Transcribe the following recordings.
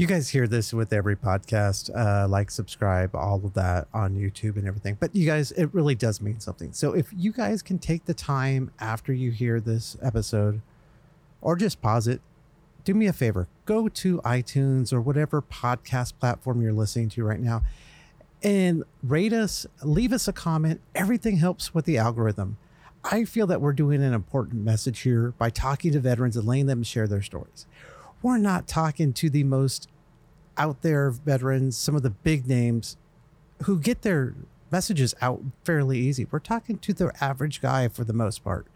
You guys hear this with every podcast, uh, like, subscribe, all of that on YouTube and everything. But you guys, it really does mean something. So if you guys can take the time after you hear this episode, or just pause it, do me a favor go to iTunes or whatever podcast platform you're listening to right now and rate us, leave us a comment. Everything helps with the algorithm. I feel that we're doing an important message here by talking to veterans and letting them share their stories. We're not talking to the most out there veterans, some of the big names who get their messages out fairly easy. We're talking to the average guy for the most part.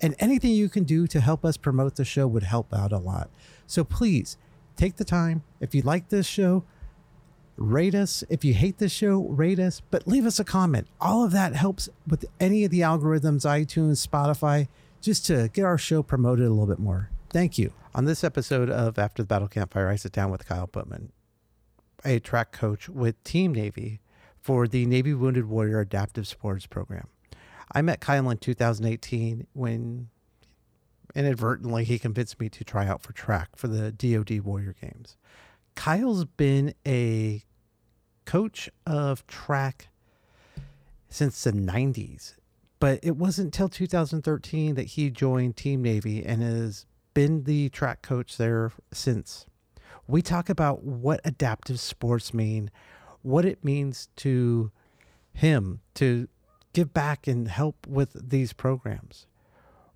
And anything you can do to help us promote the show would help out a lot. So please take the time. If you like this show, rate us. If you hate this show, rate us, but leave us a comment. All of that helps with any of the algorithms, iTunes, Spotify, just to get our show promoted a little bit more. Thank you. On this episode of After the Battle Campfire, I sit down with Kyle Putman, a track coach with Team Navy for the Navy Wounded Warrior Adaptive Sports Program. I met Kyle in 2018 when inadvertently he convinced me to try out for track for the DoD Warrior Games. Kyle's been a coach of track since the 90s, but it wasn't until 2013 that he joined Team Navy and has been the track coach there since. We talk about what adaptive sports mean, what it means to him to give back and help with these programs.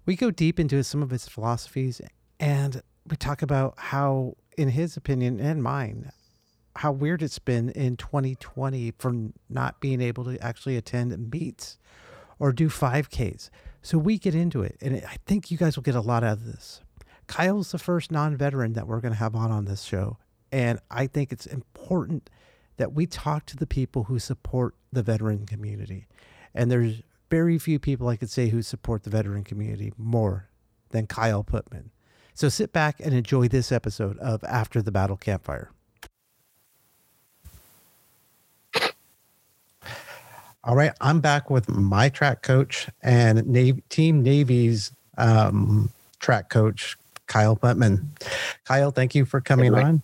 We go deep into some of his philosophies and we talk about how, in his opinion and mine, how weird it's been in 2020 for not being able to actually attend meets or do 5Ks. So we get into it, and I think you guys will get a lot out of this. Kyle's the first non veteran that we're going to have on on this show. And I think it's important that we talk to the people who support the veteran community. And there's very few people I could say who support the veteran community more than Kyle Putman. So sit back and enjoy this episode of After the Battle Campfire. All right, I'm back with my track coach and Navy, Team Navy's um, track coach, Kyle Putman. Kyle, thank you for coming on.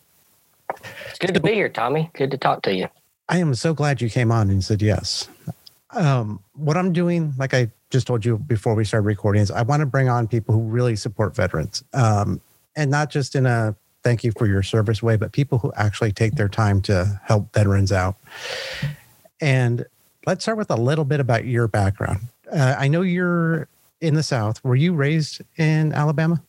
It's good to be here, Tommy. Good to talk to you. I am so glad you came on and said yes. Um, what I'm doing, like I just told you before we started recording, is I want to bring on people who really support veterans, um, and not just in a thank you for your service way, but people who actually take their time to help veterans out. And let's start with a little bit about your background. Uh, I know you're in the South. Were you raised in Alabama?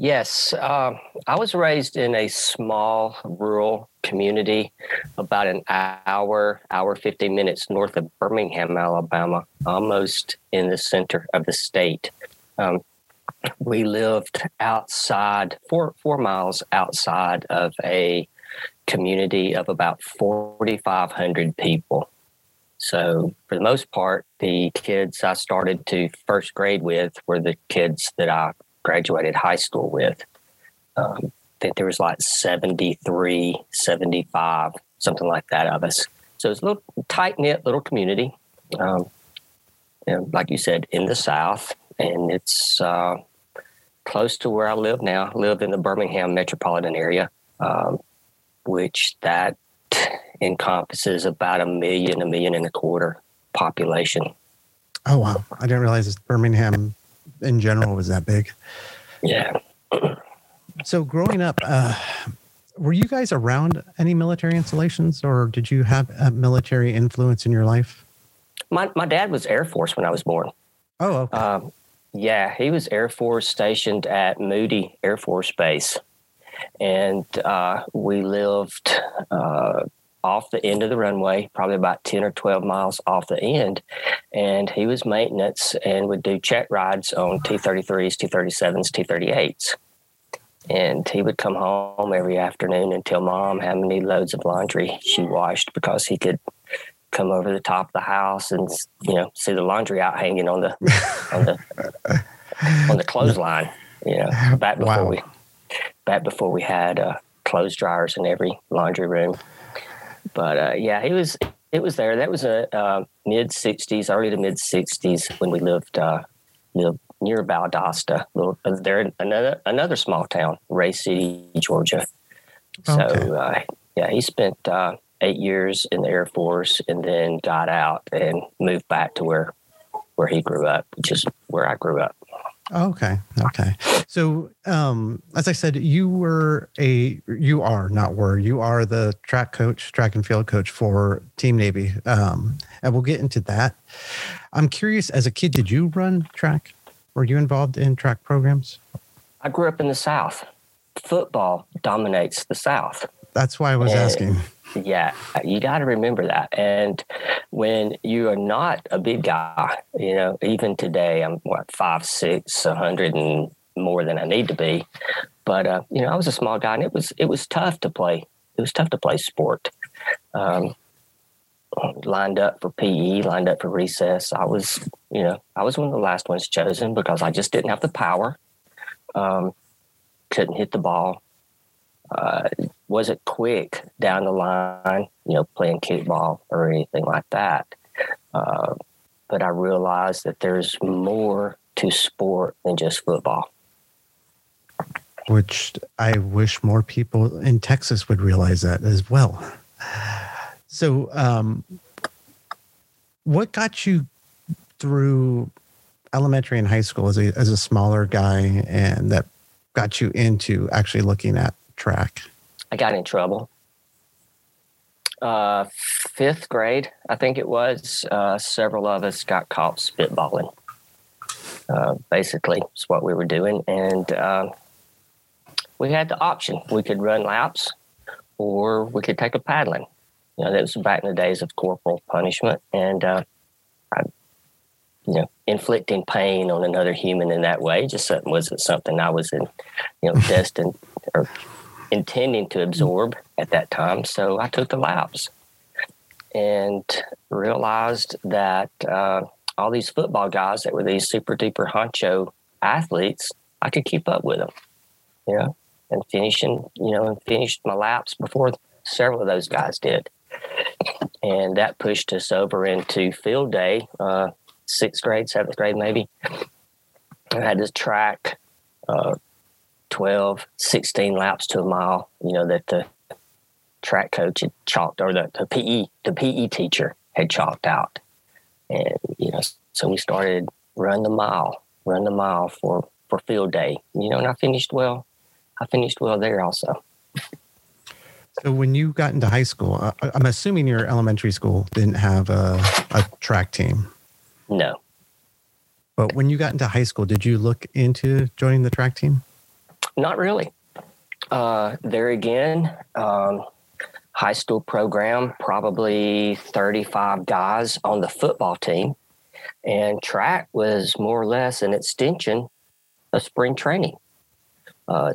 Yes, uh, I was raised in a small rural community, about an hour, hour, 15 minutes north of Birmingham, Alabama, almost in the center of the state. Um, we lived outside, four, four miles outside of a community of about 4,500 people. So, for the most part, the kids I started to first grade with were the kids that I graduated high school with. Um, I think there was like 73, 75, something like that of us. So it's a little tight knit little community. Um, and like you said, in the South, and it's uh, close to where I live now. I live in the Birmingham metropolitan area, um, which that encompasses about a million, a million and a quarter population. Oh wow! I didn't realize it's Birmingham in general was that big. Yeah. so growing up, uh, were you guys around any military installations, or did you have a military influence in your life? My my dad was Air Force when I was born. Oh, okay. Um, yeah, he was Air Force stationed at Moody Air Force Base, and uh, we lived uh, off the end of the runway, probably about 10 or 12 miles off the end. And he was maintenance and would do check rides on T 33s, T 37s, T 38s. And he would come home every afternoon and tell mom how many loads of laundry she washed because he could come over the top of the house and you know see the laundry out hanging on the on the on the clothesline. You know, back before wow. we back before we had uh, clothes dryers in every laundry room. But uh, yeah, he was it was there. That was a uh, mid '60s, early to mid '60s when we lived uh, lived near Valdosta. Little uh, there another another small town, Ray City, Georgia. So okay. uh, yeah, he spent uh, eight years in the Air Force and then got out and moved back to where where he grew up, which is where I grew up. Okay. Okay. So, um, as I said, you were a, you are not were, you are the track coach, track and field coach for Team Navy. Um, and we'll get into that. I'm curious, as a kid, did you run track? Were you involved in track programs? I grew up in the South. Football dominates the South. That's why I was and, asking. Yeah, you got to remember that. And when you are not a big guy, you know, even today, I'm what five six, a hundred and more than I need to be. But uh, you know, I was a small guy, and it was it was tough to play. It was tough to play sport. Um, lined up for PE, lined up for recess. I was, you know, I was one of the last ones chosen because I just didn't have the power. Um, couldn't hit the ball uh, wasn't quick down the line, you know, playing kickball or anything like that. Uh, but I realized that there's more to sport than just football. Which I wish more people in Texas would realize that as well. So, um, what got you through elementary and high school as a as a smaller guy, and that got you into actually looking at track? I got in trouble. Uh, fifth grade, I think it was. Uh, several of us got caught spitballing. Uh, basically, it's what we were doing, and uh, we had the option: we could run laps, or we could take a paddling. You know, that was back in the days of corporal punishment, and uh, I, you know, inflicting pain on another human in that way just wasn't something I was in, you know, destined or intending to absorb at that time. So I took the laps and realized that uh, all these football guys that were these super duper honcho athletes, I could keep up with them, you know, and finishing, you know, and finished my laps before several of those guys did. And that pushed us over into field day, uh, sixth grade, seventh grade, maybe. I had this track uh, 12, 16 laps to a mile, you know, that the track coach had chalked or the, the PE, the PE teacher had chalked out. And, you know, so we started run the mile, run the mile for, for field day, you know, and I finished well. I finished well there also. So when you got into high school, I'm assuming your elementary school didn't have a, a track team. No. But when you got into high school, did you look into joining the track team? Not really. Uh, there again, um, high school program, probably 35 guys on the football team. And track was more or less an extension of spring training. Uh,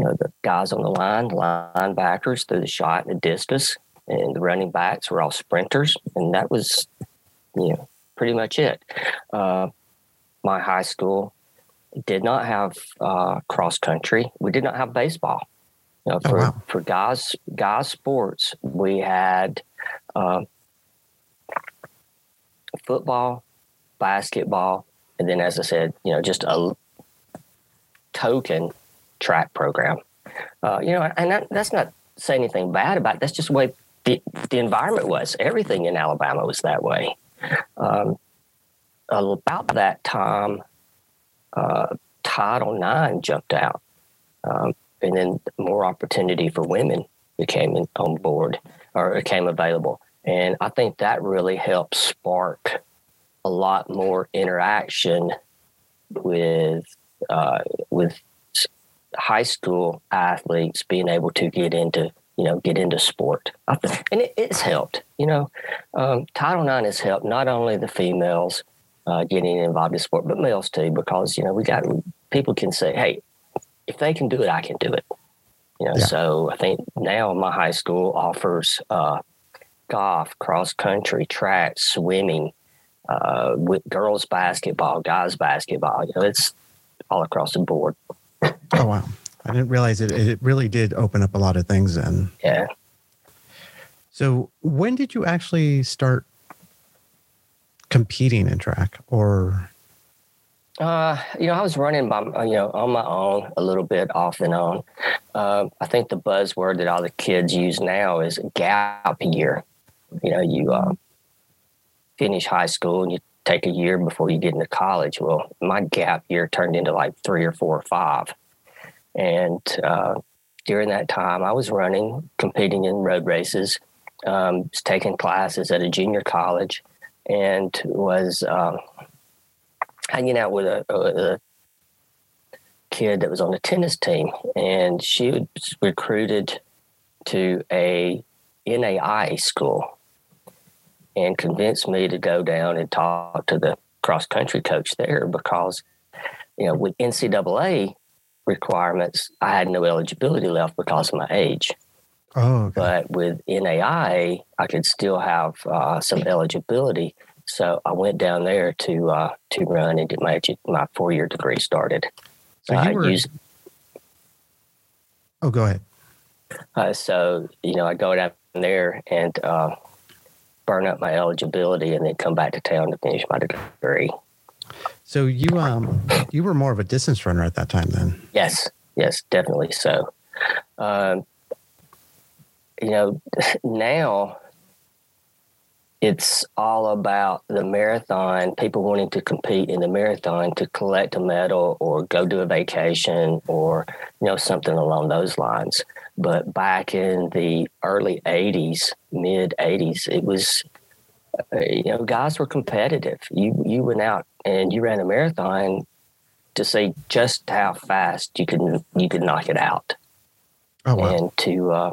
you know, the guys on the line, linebackers through the shot and the discus, and the running backs were all sprinters. And that was, you know, pretty much it. Uh, my high school did not have uh, cross country. We did not have baseball. You know, oh, for, wow. for guys guys sports, we had uh, football, basketball, and then, as I said, you know, just a token track program. Uh, you know, and that, that's not saying anything bad about it. That's just the way the, the environment was. Everything in Alabama was that way. Um, about that time, uh, Title IX jumped out. Um, and then more opportunity for women became on board or became available. And I think that really helped spark a lot more interaction with uh, with high school athletes being able to get into you know get into sport. and it, it's helped. You know, um, Title IX has helped not only the females uh, getting involved in sport, but males too, because you know we got people can say, hey, if they can do it, I can do it. You know, yeah. so I think now my high school offers uh, golf, cross country, track, swimming, uh, with girls basketball, guys basketball. You know, it's all across the board. Oh wow! I didn't realize it. It really did open up a lot of things. Then yeah. So when did you actually start competing in track or Uh, you know, I was running by, you know, on my own a little bit off and on. Uh, I think the buzzword that all the kids use now is gap year. You know, you uh, finish high school and you take a year before you get into college. Well, my gap year turned into like three or four or five. And uh, during that time, I was running, competing in road races, um, taking classes at a junior college, and was uh, hanging out with a, a, kid that was on the tennis team, and she was recruited to a NAIA school and convinced me to go down and talk to the cross country coach there because, you know, with NCAA requirements, I had no eligibility left because of my age. Oh, okay. But with NAIA, I could still have uh, some eligibility. So I went down there to uh, to run and get my my four year degree started. So you were. Used, oh, go ahead. Uh, so you know, I go down there and uh, burn up my eligibility, and then come back to town to finish my degree. So you um you were more of a distance runner at that time then. Yes, yes, definitely so. Um, you know, now it's all about the marathon, people wanting to compete in the marathon to collect a medal or go do a vacation or, you know, something along those lines. But back in the early 80s, mid 80s, it was uh, you know, guys were competitive. You you went out and you ran a marathon to see just how fast you could you could knock it out. Oh wow! And to uh,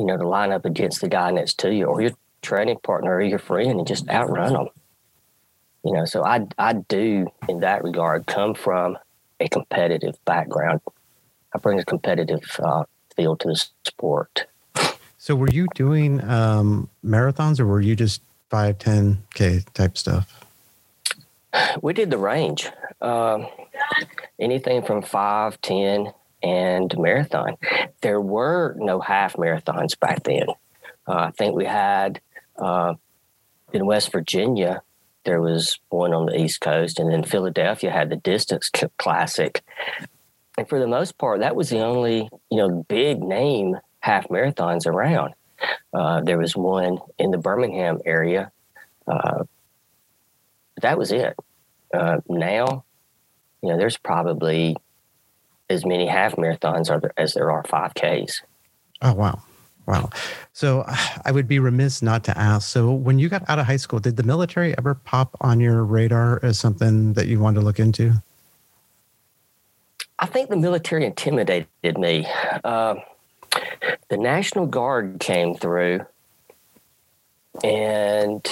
you know to line up against the guy next to you or your training partner or your friend and just outrun them. You know, so I I do in that regard come from a competitive background. I bring a competitive uh, feel to the sport. So, were you doing um, marathons, or were you just five, 10K type stuff? We did the range. Um, anything from five, 10, and marathon. There were no half marathons back then. Uh, I think we had uh, in West Virginia, there was one on the East Coast, and then Philadelphia had the Distance Classic. And for the most part, that was the only you know big name half marathons around. Uh, there was one in the Birmingham area. Uh, that was it. Uh, now, you know, there's probably as many half marathons as there are 5Ks. Oh, wow. Wow. So I would be remiss not to ask. So when you got out of high school, did the military ever pop on your radar as something that you wanted to look into? I think the military intimidated me. Uh, the National Guard came through, and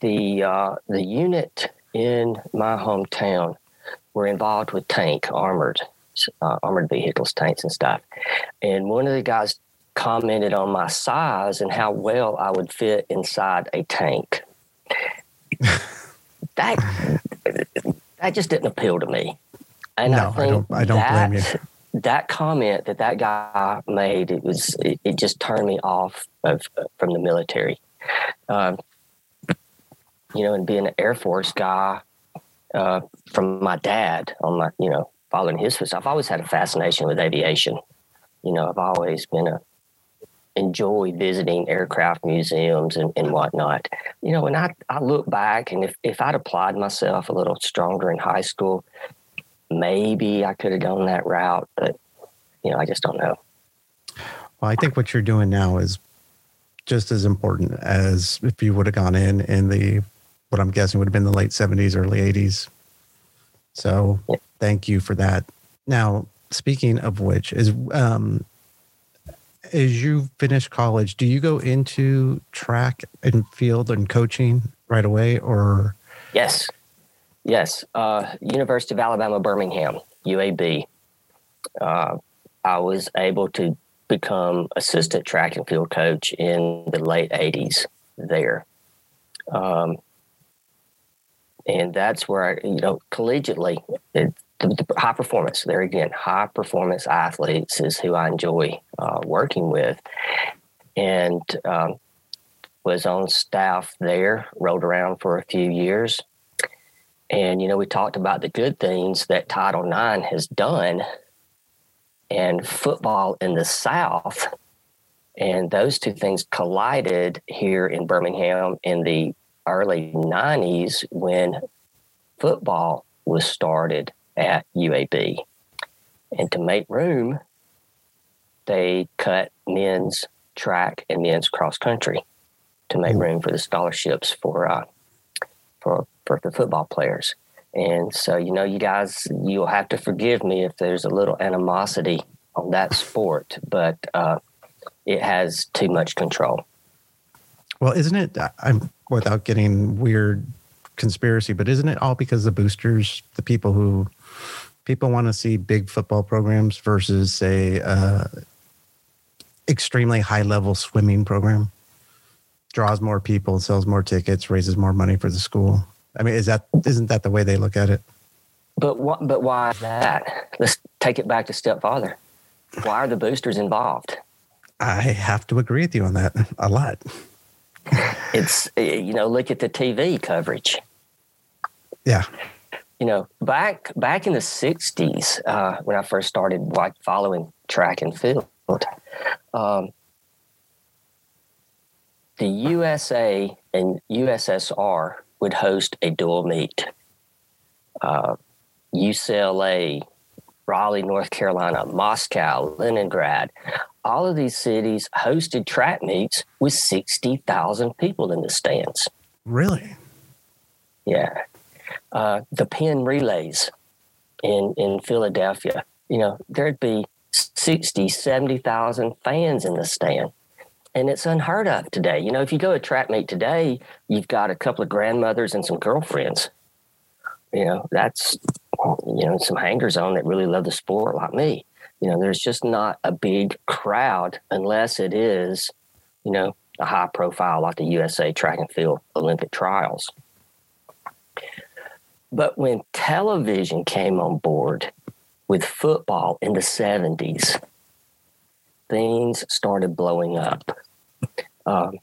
the uh, the unit in my hometown were involved with tank armored uh, armored vehicles, tanks and stuff. And one of the guys commented on my size and how well I would fit inside a tank. that that just didn't appeal to me. And no, I, I don't. I don't that, blame you that comment that that guy made it was it, it just turned me off of from the military um, you know and being an air force guy uh, from my dad on my you know following his footsteps i've always had a fascination with aviation you know i've always been a enjoy visiting aircraft museums and, and whatnot you know and I, I look back and if, if i'd applied myself a little stronger in high school maybe I could have gone that route, but you know, I just don't know. Well, I think what you're doing now is just as important as if you would have gone in in the what I'm guessing would have been the late 70s, early 80s. So thank you for that. Now, speaking of which, is um, as you finish college, do you go into track and field and coaching right away, or? Yes, Yes, uh, University of Alabama, Birmingham, UAB. Uh, I was able to become assistant track and field coach in the late 80s there. Um, and that's where I, you know, collegiately, it, the, the high performance, there again, high performance athletes is who I enjoy uh, working with. And um, was on staff there, rolled around for a few years And, you know, we talked about the good things that Title IX has done and football in the South. And those two things collided here in Birmingham in the early 90s when football was started at UAB. And to make room, they cut men's track and men's cross country to make room for the scholarships for uh, for for the football players. And so, you know, you guys, you'll have to forgive me if there's a little animosity on that sport, but uh, it has too much control. Well, isn't it? I'm without getting weird conspiracy, but isn't it all because the boosters, the people who people want to see big football programs versus say uh, extremely high level swimming program draws more people, sells more tickets, raises more money for the school. I mean, is that isn't that the way they look at it? But what? But why is that? Let's take it back to step farther. Why are the boosters involved? I have to agree with you on that a lot. It's you know, look at the TV coverage. Yeah. You know, back back in the '60s, uh, when I first started like following track and field, um, the USA and USSR would host a dual meet. Uh, UCLA, Raleigh, North Carolina, Moscow, Leningrad, all of these cities hosted track meets with 60,000 people in the stands. Really? Yeah. Uh, the Penn relays in, in Philadelphia, you know, there'd be 60, 70,000 fans in the stand. And it's unheard of today. You know, if you go to track meet today, you've got a couple of grandmothers and some girlfriends. You know, that's, you know, some hangers on that really love the sport like me. You know, there's just not a big crowd unless it is, you know, a high profile like the USA track and field Olympic trials. But when television came on board with football in the 70s, things started blowing up. Um,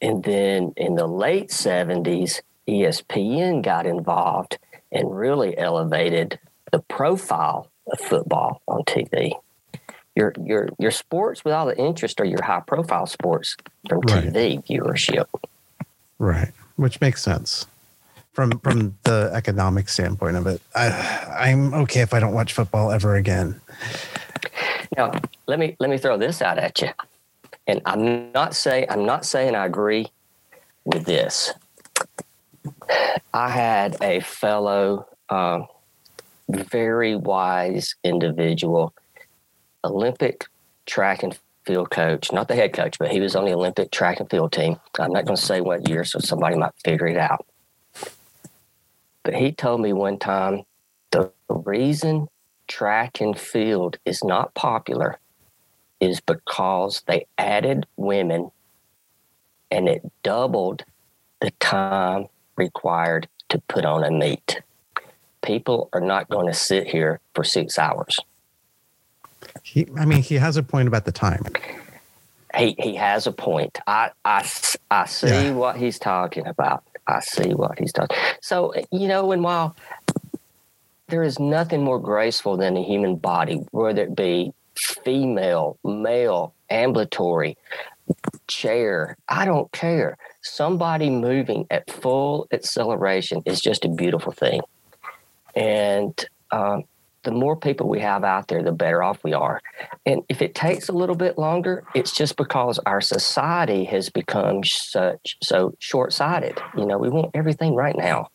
and then in the late 70s, ESPN got involved and really elevated the profile of football on TV. Your your your sports with all the interest are your high profile sports from right. TV viewership. Right, which makes sense from from the economic standpoint of it. I I'm okay if I don't watch football ever again. Now, let me let me throw this out at you. And I'm not say I'm not saying I agree with this. I had a fellow um, very wise individual, Olympic track and field coach, not the head coach, but he was on the Olympic track and field team. I'm not going to say what year, so somebody might figure it out. But he told me one time the reason track and field is not popular is because they added women and it doubled the time required to put on a meet people are not going to sit here for six hours. He, I mean, he has a point about the time. He he has a point. I I, I see yeah. what he's talking about. I see what he's talking. So you know, and while there is nothing more graceful than a human body, whether it be female, male, ambulatory, chair, I don't care. Somebody moving at full acceleration is just a beautiful thing. And um, the more people we have out there, the better off we are. And if it takes a little bit longer, it's just because our society has become such so short-sighted. You know, we want everything right now.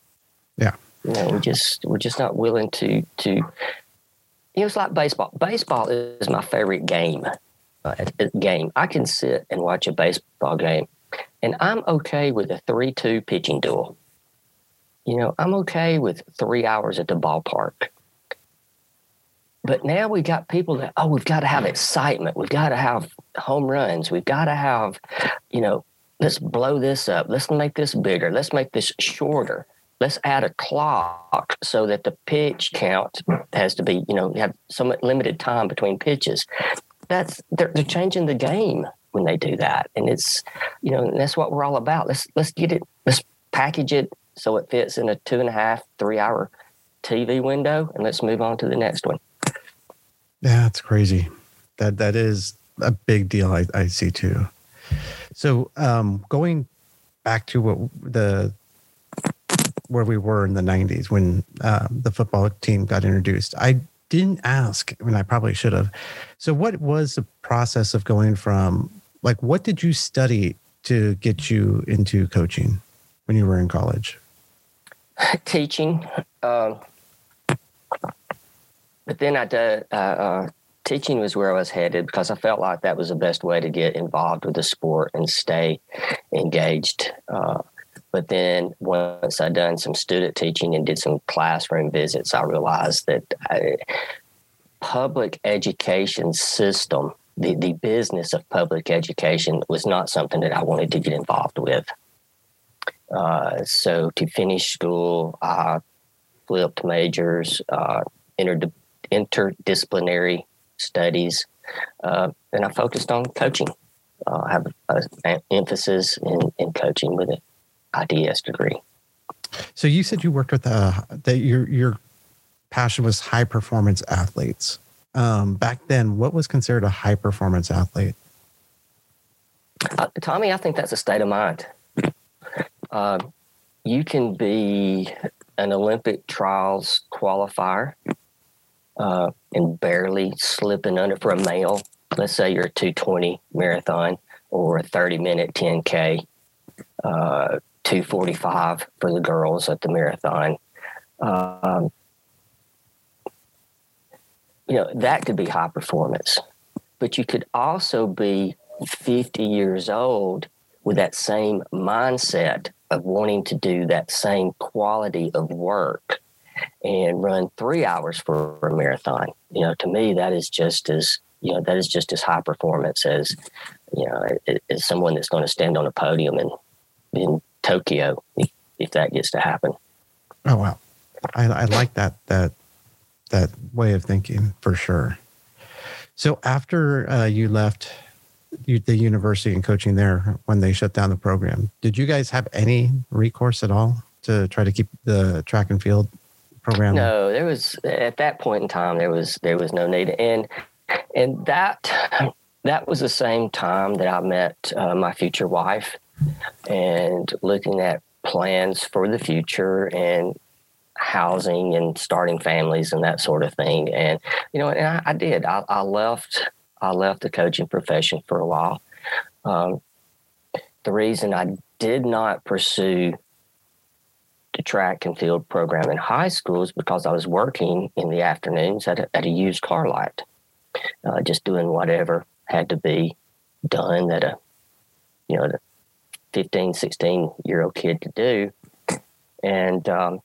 Yeah. You know, we just we're just not willing to to. You know, it's like baseball. Baseball is my favorite game. Uh, game. I can sit and watch a baseball game, and I'm okay with a three-two pitching duel you know, I'm okay with three hours at the ballpark. But now we've got people that, oh, we've got to have excitement. We've got to have home runs. We've got to have, you know, let's blow this up. Let's make this bigger. Let's make this shorter. Let's add a clock so that the pitch count has to be, you know, have some limited time between pitches. That's they're, they're changing the game when they do that, and it's, you know, that's what we're all about. Let's let's get it. Let's package it so it fits in a two and a half, three hour TV window, and let's move on to the next one. Yeah, that's crazy. That that is a big deal. I, I see too. So um, going back to what the where we were in the 90s when um, the football team got introduced. I didn't ask, I mean, I probably should have. So, what was the process of going from, like, what did you study to get you into coaching when you were in college? Teaching. Uh, but then I did, uh, uh, teaching was where I was headed because I felt like that was the best way to get involved with the sport and stay engaged. Uh, but then once I done some student teaching and did some classroom visits, I realized that I, public education system, the, the business of public education was not something that I wanted to get involved with. Uh, so to finish school, I flipped majors, uh, inter- interdisciplinary studies, uh, and I focused on coaching. Uh, I have an emphasis in, in coaching with it. IDS degree. So you said you worked with uh, that your your passion was high performance athletes. Um, back then, what was considered a high performance athlete? Uh, Tommy, I think that's a state of mind. Uh, you can be an Olympic trials qualifier uh, and barely slipping under for a male. Let's say you're a 220 marathon or a 30 minute 10K. Uh, 245 for the girls at the marathon. Um, you know, that could be high performance, but you could also be 50 years old with that same mindset of wanting to do that same quality of work and run three hours for a marathon. You know, to me, that is just as, you know, that is just as high performance as, you know, as someone that's going to stand on a podium in and Tokyo if, that gets to happen. Oh wow, I, I like that that that way of thinking for sure. So after uh, you left the university and coaching there when they shut down the program, did you guys have any recourse at all to try to keep the track and field program? No, there was at that point in time there was there was no need, and and that that was the same time that I met uh, my future wife, and looking at plans for the future and housing and starting families and that sort of thing. And you know, and I, I did. I, I, left. I left the coaching profession for a while. Um, the reason I did not pursue the track and field program in high school is because I was working in the afternoons at a, at a used car lot, uh, just doing whatever had to be done that a you know 15, 16 year old kid to do. And, um,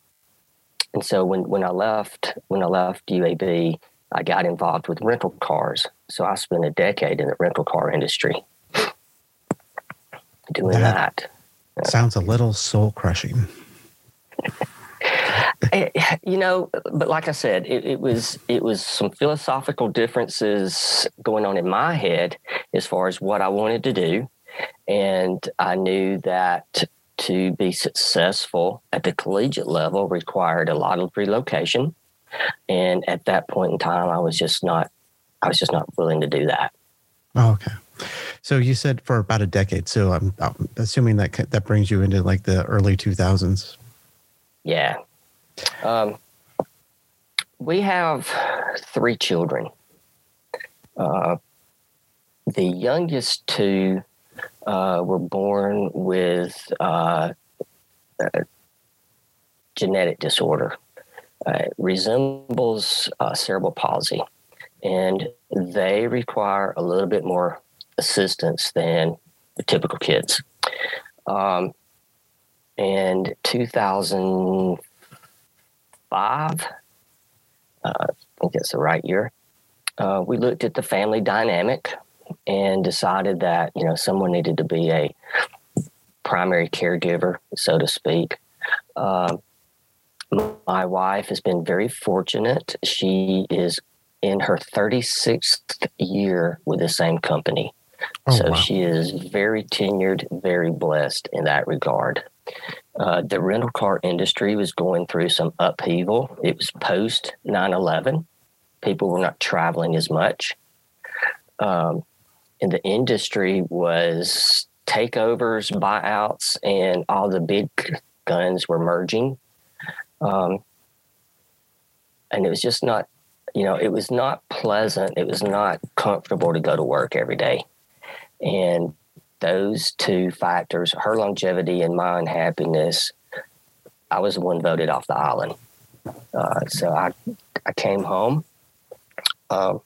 and so when, when I left, when I left UAB, I got involved with rental cars. So I spent a decade in the rental car industry doing that. that. Sounds a little soul crushing. Eh, you know, but like I said, it, it, was it was some philosophical differences going on in my head as far as what I wanted to do, and I knew that to be successful at the collegiate level required a lot of relocation. And at that point in time, I was just not, I was just not willing to do that. Oh, okay. So you said for about a decade. So I'm, I'm assuming that that brings you into like the early 2000s. Yeah. Um, we have three children. Uh, the youngest two uh, were born with uh, a genetic disorder. Uh, resembles uh, cerebral palsy, and they require a little bit more assistance than the typical kids. Um, and 2005, uh, I think that's the right year, uh, we looked at the family dynamic and decided that you know someone needed to be a primary caregiver, so to speak. Uh, my wife has been very fortunate. She is in her 36th year with the same company. Oh, so wow. she is very tenured, very blessed in that regard. Uh, the rental car industry was going through some upheaval. It was post 9 11. People were not traveling as much. Um, and the industry was takeovers, buyouts, and all the big guns were merging. Um, and it was just not, you know, it was not pleasant. It was not comfortable to go to work every day. And those two factors, her longevity and my unhappiness, I was the one voted off the island. Uh, so I, I came home um,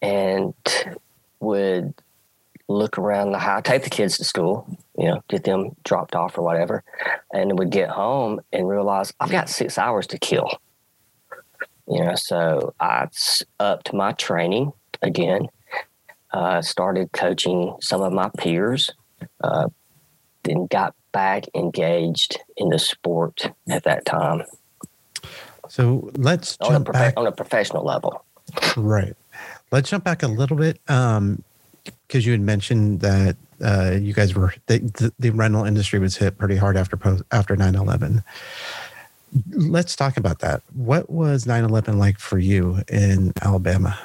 and would look around the house, take the kids to school, you know, get them dropped off or whatever, and would get home and realize I've got six hours to kill. You know, so I upped my training again uh, started coaching some of my peers, uh, then got back engaged in the sport at that time. So let's on jump a, back on a professional level. Right. Let's jump back a little bit because you had mentioned that uh, you guys were the, the, rental industry was hit pretty hard after post, after 9-11 let's talk about that what was 9-11 like for you in alabama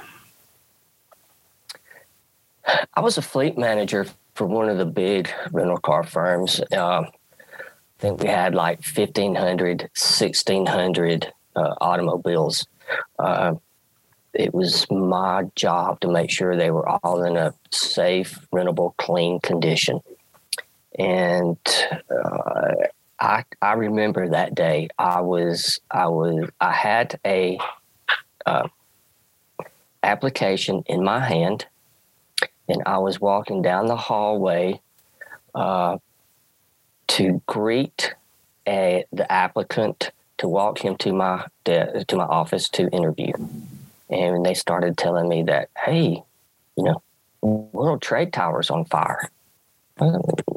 I was a fleet manager for one of the big rental car firms. Uh, I think we had like 1,500, 1,600 uh, automobiles. Uh, it was my job to make sure they were all in a safe, rentable, clean condition. And uh, I, I remember that day. I was, I was, I had a uh, application in my hand and I was walking down the hallway uh, to greet a, the applicant to walk him to my to my office to interview, and they started telling me that, hey, you know, World Trade Tower's on fire.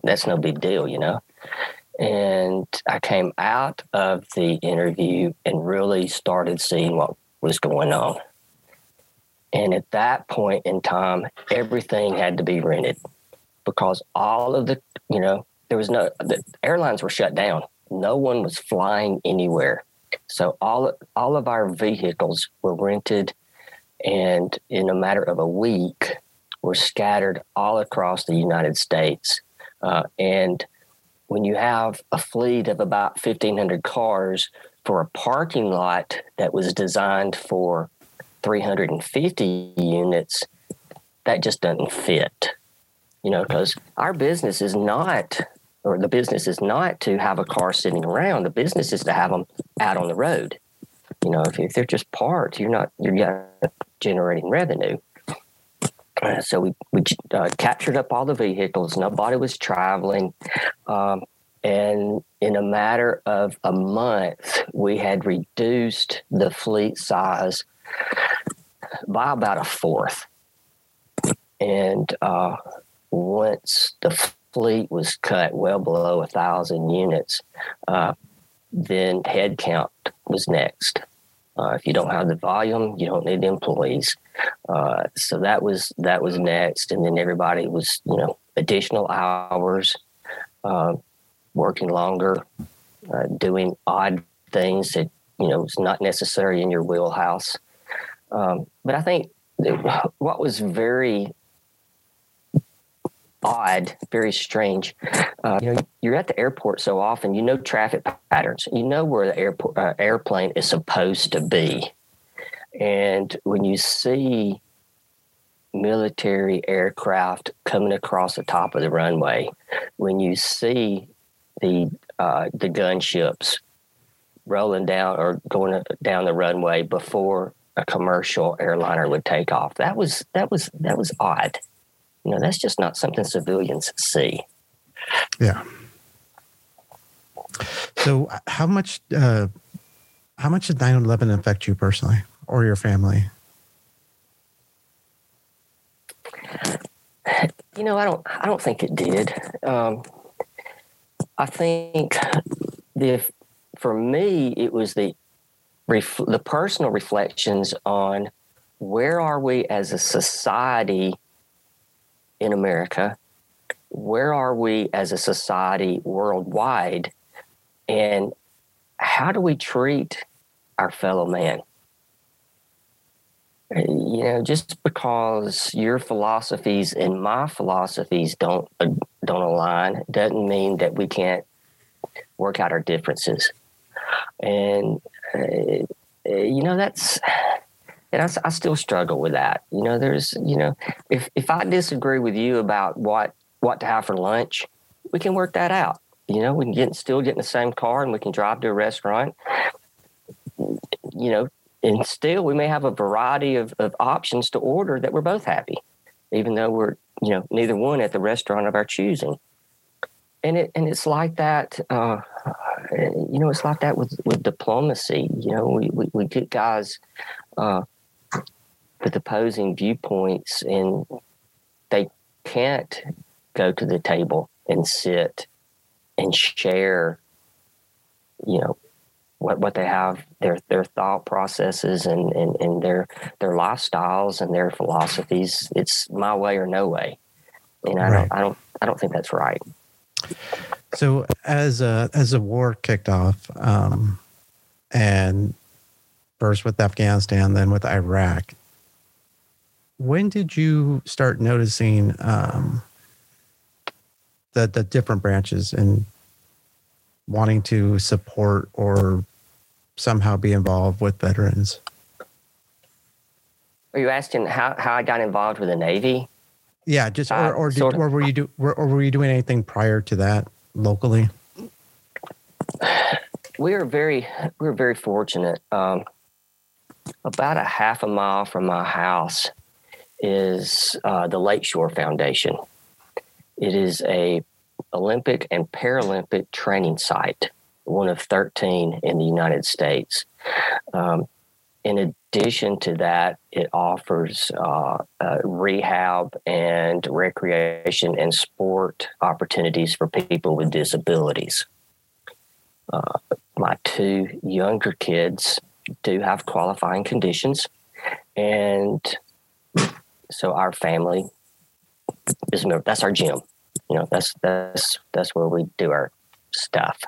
That's no big deal, you know. And I came out of the interview and really started seeing what was going on. And at that point in time, everything had to be rented because all of the, you know, there was no, the airlines were shut down. No one was flying anywhere. So all, all of our vehicles were rented and in a matter of a week were scattered all across the United States. Uh, and when you have a fleet of about 1,500 cars for a parking lot that was designed for 350 units, that just doesn't fit. You know, because our business is not, or the business is not to have a car sitting around. The business is to have them out on the road. You know, if, if they're just parts, you're not you're generating revenue. Uh, so we we uh, captured up all the vehicles. Nobody was traveling, um, and in a matter of a month, we had reduced the fleet size by about a fourth. And uh, once the fleet was cut well below a thousand units, uh, then headcount was next. Uh, if you don't have the volume, you don't need the employees. Uh, so that was that was next, and then everybody was you know additional hours, uh, working longer, uh, doing odd things that you know was not necessary in your wheelhouse. Um, but I think what was very odd, very strange. Uh, you know, you're at the airport so often, you know traffic patterns. You know where the airport uh, airplane is supposed to be, and when you see military aircraft coming across the top of the runway, when you see the uh, the gunships rolling down or going down the runway before a commercial airliner would take off. That was that was that was odd. You know, that's just not something civilians see. Yeah. So, how much uh, how much did 9/11 affect you personally or your family? You know, I don't I don't think it did. Um, I think the for me it was the ref- the personal reflections on where are we as a society in America? where are we as a society worldwide, and how do we treat our fellow man? You know, just because your philosophies and my philosophies don't uh, don't align doesn't mean that we can't work out our differences. And uh, you know, that's and I, I, still struggle with that. You know, there's, you know, if if I disagree with you about what what to have for lunch, we can work that out. You know, we can get still get in the same car and we can drive to a restaurant. You know, and still we may have a variety of, of options to order that we're both happy, even though we're, you know, neither one at the restaurant of our choosing. And it and it's like that. Uh, you know, it's like that with with diplomacy. You know, we we, we get guys uh, with opposing viewpoints, and they can't go to the table and sit and share, you know, what, what they have, their their thought processes and, and, and their their lifestyles and their philosophies. It's my way or no way. And I right. don't I don't I don't think that's right. So as a as a war kicked off, um, and first with Afghanistan, then with Iraq, when did you start noticing um, the the different branches and wanting to support or somehow be involved with veterans? Are you asking how, how I got involved with the Navy? Yeah, just or uh, or, did, or were you do or were you doing anything prior to that locally? We are very we are very fortunate. Um, about a half a mile from my house is uh, the Lakeshore Foundation. It is a Olympic and Paralympic training site, one of 13 in the United States. Um, in addition to that, it offers uh, uh, rehab and recreation and sport opportunities for people with disabilities. Uh, my two younger kids do have qualifying conditions, and so our family is that's our gym. You know, that's that's that's where we do our stuff.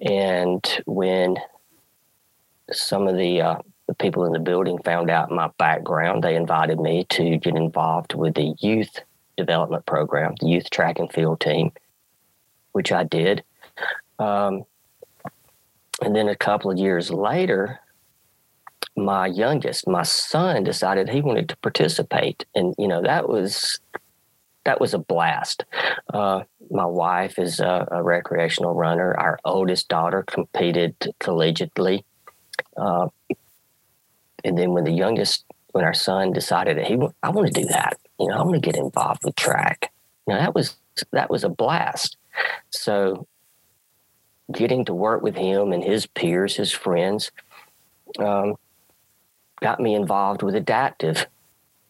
And when some of the uh, the people in the building found out my background, they invited me to get involved with the youth development program, the youth track and field team, which I did. Um, and then a couple of years later, my youngest, my son, decided he wanted to participate, and you know that was that was a blast. Uh, my wife is a, a, recreational runner. Our oldest daughter competed collegiately, uh, and then when the youngest, when our son decided that he, I want to do that. You know, I want to get involved with track. You know, that was that was a blast. So, getting to work with him and his peers, his friends, um, got me involved with adaptive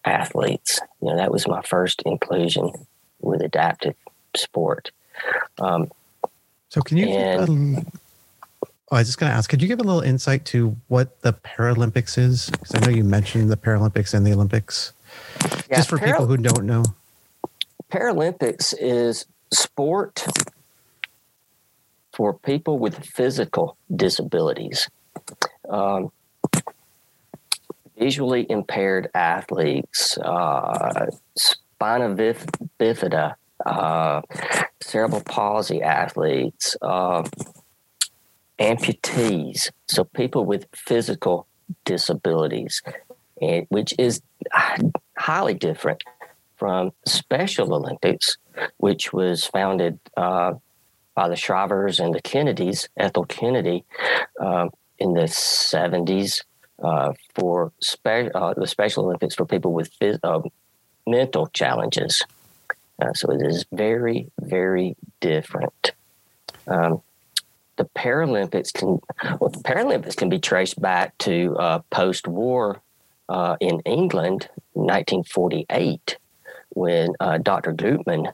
athletes. You know, that was my first inclusion with adaptive sport. Um, so, can you? And, um, oh, I was just going to ask, could you give a little insight to what the Paralympics is? Because I know you mentioned the Paralympics and the Olympics. Yeah, just for Paral- people who don't know. Paralympics is sport for people with physical disabilities. Um, visually impaired athletes, uh, spina bifida, uh, cerebral palsy athletes, uh, amputees, so people with physical disabilities, and, which is highly different from Special Olympics, which was founded uh, by the Shrivers and the Kennedys, Ethel Kennedy, uh, in the 70s uh, for spe- uh, the Special Olympics for people with phys- uh, mental challenges. Uh, so it is very, very different. Um, the Paralympics can well, the Paralympics can be traced back to uh, post-war in England, 1948, when Dr. Guttmann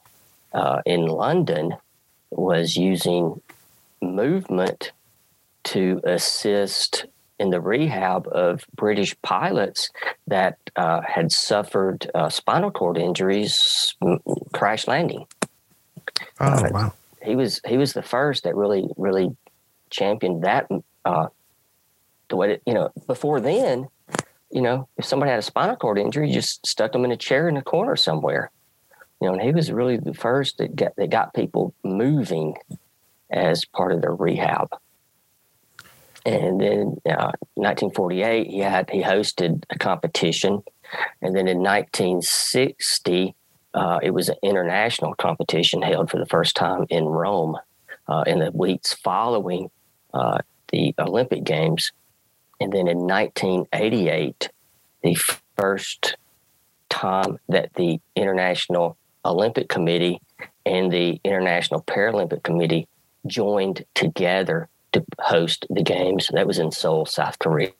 in London was using movement to assist in the rehab of British pilots that uh, had suffered uh, spinal cord injuries crash landing. Oh uh, wow! He was he was the first that really really championed that. Uh, the way that you know before then, you know, if somebody had a spinal cord injury, you just stuck them in a chair in a corner somewhere. You know, and he was really the first that got that got people moving as part of their rehab. And then uh, 1948, he had he hosted a competition, and then in 1960, uh, it was an international competition held for the first time in Rome uh, in the weeks following uh, the Olympic Games. And then in 1988, the first time that the International Olympic Committee and the International Paralympic Committee joined together to host the games. That was in Seoul, South Korea.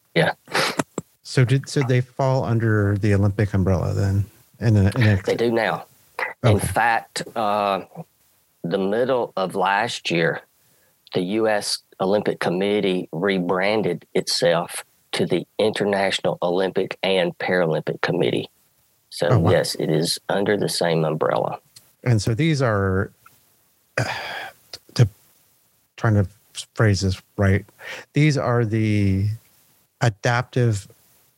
So did so they fall under the Olympic umbrella then? In a, in a... They do now. Okay. In fact, uh, the middle of last year, the U.S. Olympic Committee rebranded itself to the International Olympic and Paralympic Committee. So oh, wow. yes, it is under the same umbrella. And so these are, uh, to trying to phrase this right, these are the adaptive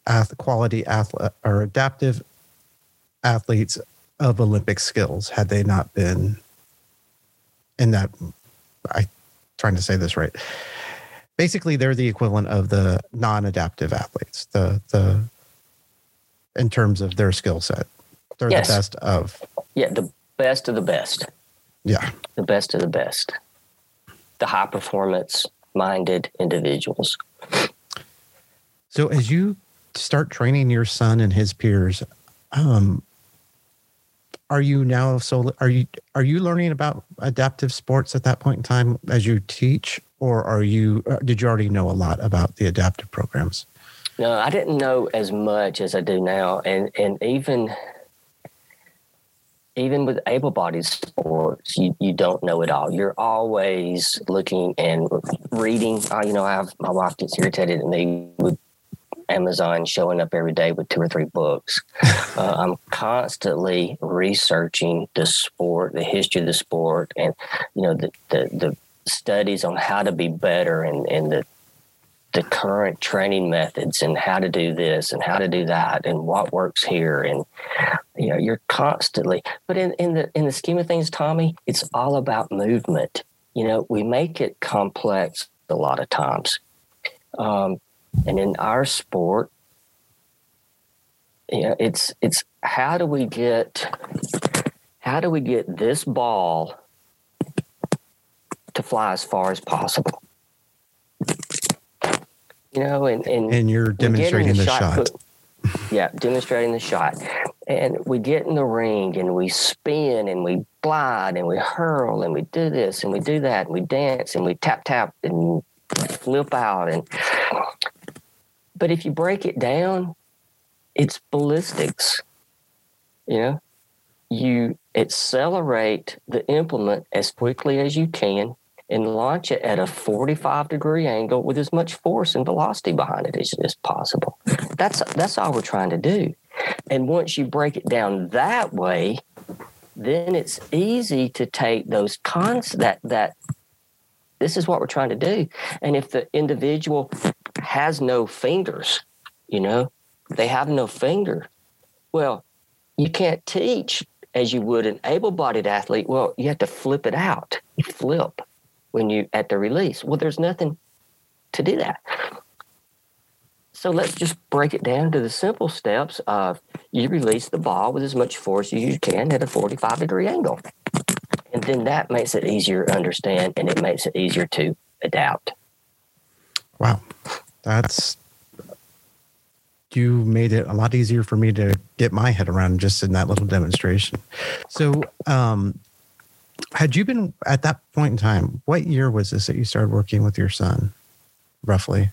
ath- quality athlete or adaptive athletes of Olympic skills. Had they not been in that, I trying to say this right. Basically, they're the equivalent of the non-adaptive athletes. The the in terms of their skill set, they're yes. the best of. Yeah, the best of the best. Yeah, the best of the best. The high performance minded individuals. So, as you start training your son and his peers, um, are you now so are you are you learning about adaptive sports at that point in time as you teach? Or are you uh, did you already know a lot about the adaptive programs? No i didn't know as much as i do now. And and even even with able-bodied sports you, you don't know it all you're always looking and reading uh, you know i have my wife gets irritated at me with Amazon showing up every day with two or three books. uh, I'm constantly researching the sport, the history of the sport, and you know the the, the studies on how to be better and, and the the current training methods and how to do this and how to do that and what works here and you know you're constantly but in, in the in the scheme of things tommy it's all about movement you know we make it complex a lot of times um, and in our sport, you know, it's it's how do we get how do we get this ball to fly as far as possible? You know, and and, and you're demonstrating the, the, shot. shot. Yeah, demonstrating the shot. And we get in the ring and we spin and we glide and we hurl and we do this and we do that and we dance and we tap tap and flip out and but if you break it down, it's ballistics. You know, you accelerate the implement as quickly as you can and launch it at a 45 degree angle with as much force and velocity behind it as, as possible. That's that's all we're trying to do. And once you break it down that way, then it's easy to take those cons that that this is what we're trying to do. And if the individual has no fingers, you know, they have no finger. Well, you can't teach as you would an able-bodied athlete. Well, you have to flip it out. You flip when you at the release. Well, there's nothing to do that. So let's just break it down to the simple steps of you release the ball with as much force as you can at a 45 degree angle. And then that makes it easier to understand and it makes it easier to adapt. Wow. That's you made it a lot easier for me to get my head around just in that little demonstration. So, um, had you been at that point in time? What year was this that you started working with your son, roughly?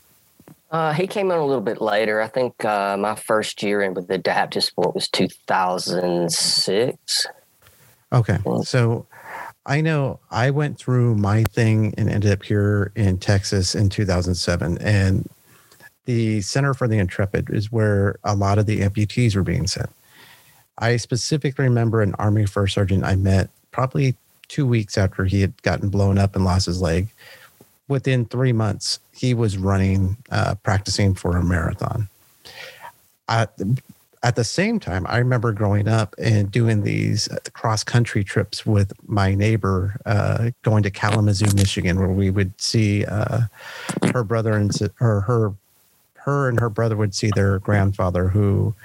Uh, he came in a little bit later. I think uh, my first year in with the adaptive sport was 2006. Okay, so I know I went through my thing and ended up here in Texas in 2007, and the Center for the Intrepid is where a lot of the amputees were being sent. I specifically remember an Army First Sergeant I met probably two weeks after he had gotten blown up and lost his leg, within three months, he was running, uh, practicing for a marathon. At, at the same time, I remember growing up and doing these uh, cross country trips with my neighbor, uh, going to Kalamazoo, Michigan, where we would see uh, her brother and or her her and her brother would see their grandfather, who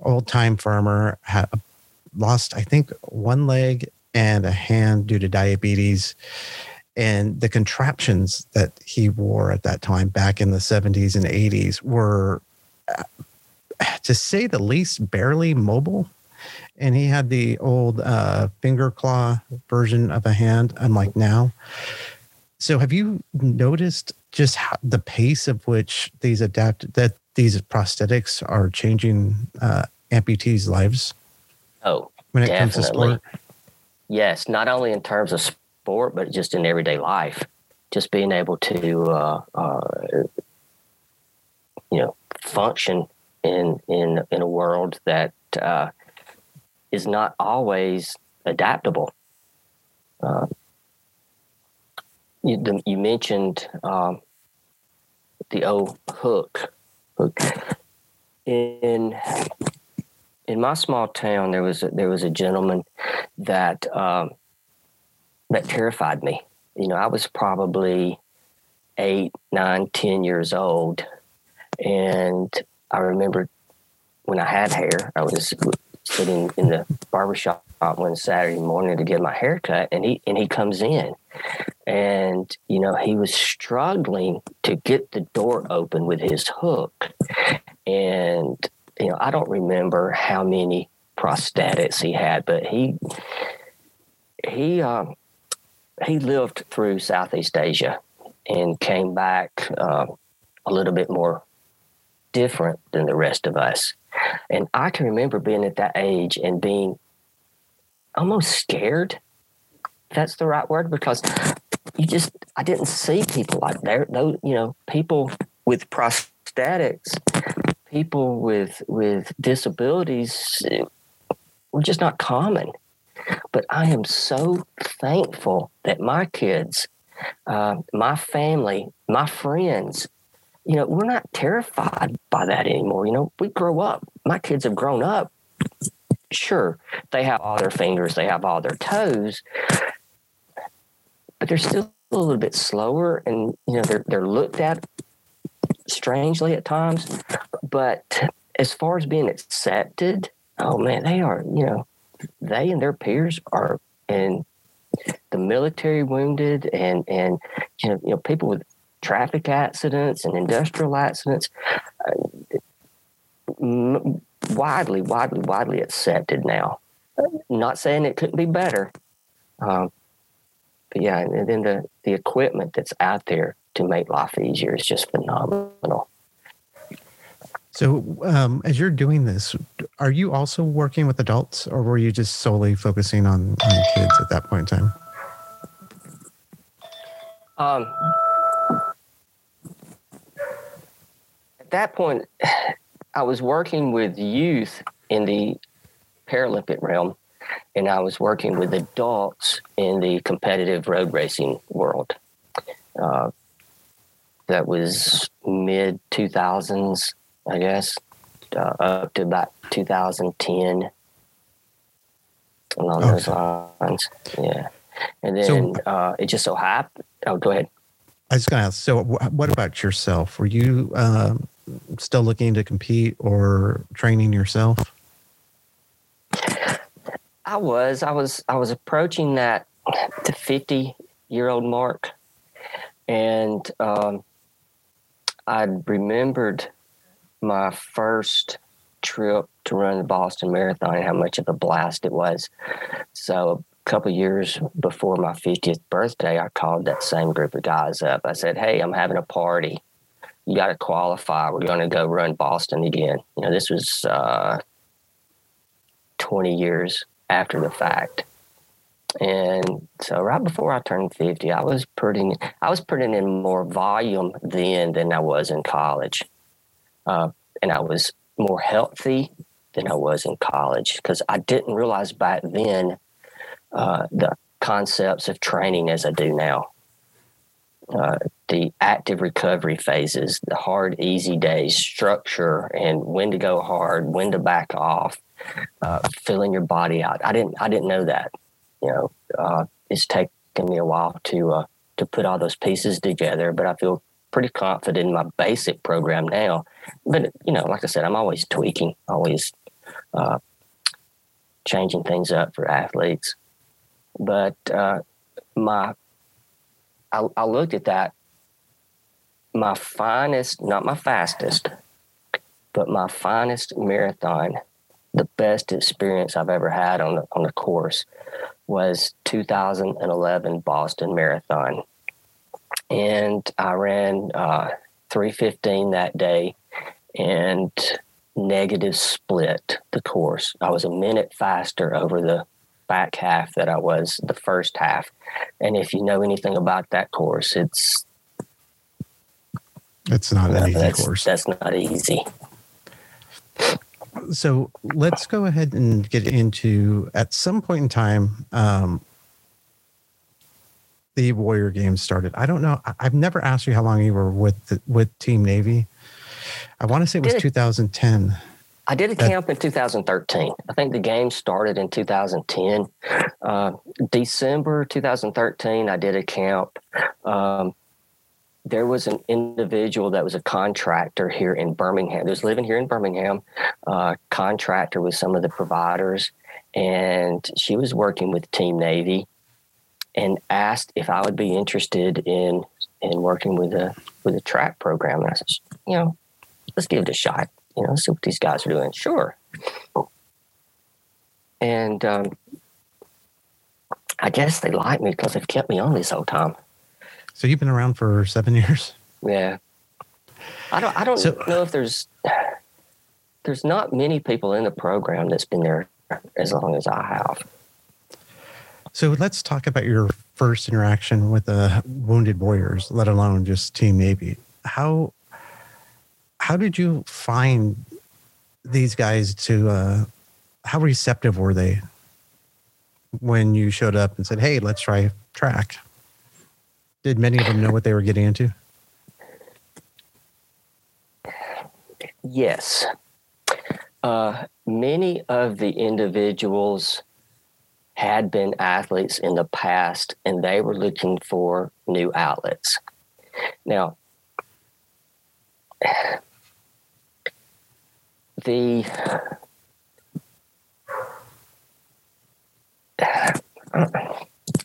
old time farmer, had lost I think one leg and a hand due to diabetes and the contraptions that he wore at that time back in the 70s and 80s were uh, to say the least barely mobile. And he had the old uh, finger claw version of a hand unlike now. So have you noticed just how, the pace of which these adapt that these prosthetics are changing uh, amputees lives? Oh when it definitely. comes to sport yes not only in terms of sport, but just in everyday life. Just being able to, uh, uh, you know, function in in in a world that uh, is not always adaptable. Uh, you, the, you mentioned um, the old hook. hook. In in my small town, there was a, there was a gentleman that um, that terrified me. You know, I was probably eight, nine, ten years old. And I remember when I had hair, I was sitting in the barbershop one Saturday morning to get my hair cut and he and he comes in and you know he was struggling to get the door open with his hook and you know I don't remember how many prosthetics he had but he he um, he lived through Southeast Asia and came back uh, a little bit more different than the rest of us. And I can remember being at that age and being almost scared. that's the right word, because you just I didn't see people like there. Those you know people with prosthetics, people with with disabilities were just not common. But I am so thankful that my kids, uh, my family, my friends, you know, we're not terrified by that anymore. You know, we grow up. My kids have grown up. Sure, they have all their fingers, they have all their toes, but they're still a little bit slower and, you know, they're, they're looked at strangely at times. But as far as being accepted, oh man, they are, you know, they and their peers are in the military wounded and and you know, you know people with traffic accidents and industrial accidents uh, widely widely widely accepted now not saying it couldn't be better um, but yeah and then the the equipment that's out there to make life easier is just phenomenal so, um, as you're doing this, are you also working with adults, or were you just solely focusing on, on kids at that point in time? Um, at that point, I was working with youth in the Paralympic realm, and I was working with adults in the competitive road racing world. Uh, that was mid 2000s I guess, uh, up to about 2010 along okay. those lines. Yeah. And then so, uh, it just so happened. Oh, go ahead. I was going to ask. So, what about yourself? Were you um, still looking to compete or training yourself? I was. I was. I was approaching that the fifty year old mark, and um, I remembered my first trip to run the Boston Marathon and how much of a blast it was. So a couple years before my 50th birthday, I called that same group of guys up. I said, "Hey, I'm having a party. You got to qualify. We're going to go run Boston again." You know, this was uh, 20 years after the fact. And so right before I turned 50, I was putting I was putting in more volume then than I was in college uh, and I was more healthy than I was in college because I didn't realize back then uh, the concepts of training as I do now. Uh, the active recovery phases, the hard, easy days, structure, and when to go hard, when to back off, uh, filling your body out. I didn't, I didn't know that. You know, uh, it's taken me a while to uh, to put all those pieces together, but I feel pretty confident in my basic program now. But you know, like I said, I'm always tweaking, always uh, changing things up for athletes. But uh, my, I, I looked at that. My finest, not my fastest, but my finest marathon, the best experience I've ever had on the on the course was 2011 Boston Marathon. And I ran uh, 315 that day and negative split the course. I was a minute faster over the back half that I was the first half. And if you know anything about that course, it's it's not an easy that's, course. That's not easy. So let's go ahead and get into at some point in time. Um, the Warrior Games started. I don't know. I've never asked you how long you were with the, with Team Navy. I want to say it was 2010. I did a camp in 2013. I think the game started in 2010. Uh, December 2013, I did a camp. Um, there was an individual that was a contractor here in Birmingham. That was living here in Birmingham, uh, contractor with some of the providers, and she was working with Team Navy, and asked if I would be interested in in working with a with a track program. And I said, you know, let's give it a shot. You know, see what these guys are doing. Sure. And um, I guess they like me because they've kept me on this whole time. So you've been around for seven years. Yeah. I don't. I don't so, know if there's there's not many people in the program that's been there as long as I have. So let's talk about your first interaction with the Wounded Warriors, let alone just Team Navy. How how did you find these guys to uh, how receptive were they when you showed up and said hey let's try track did many of them know what they were getting into? Yes. Uh, many of the individuals had been athletes in the past and they were looking for new outlets. Now the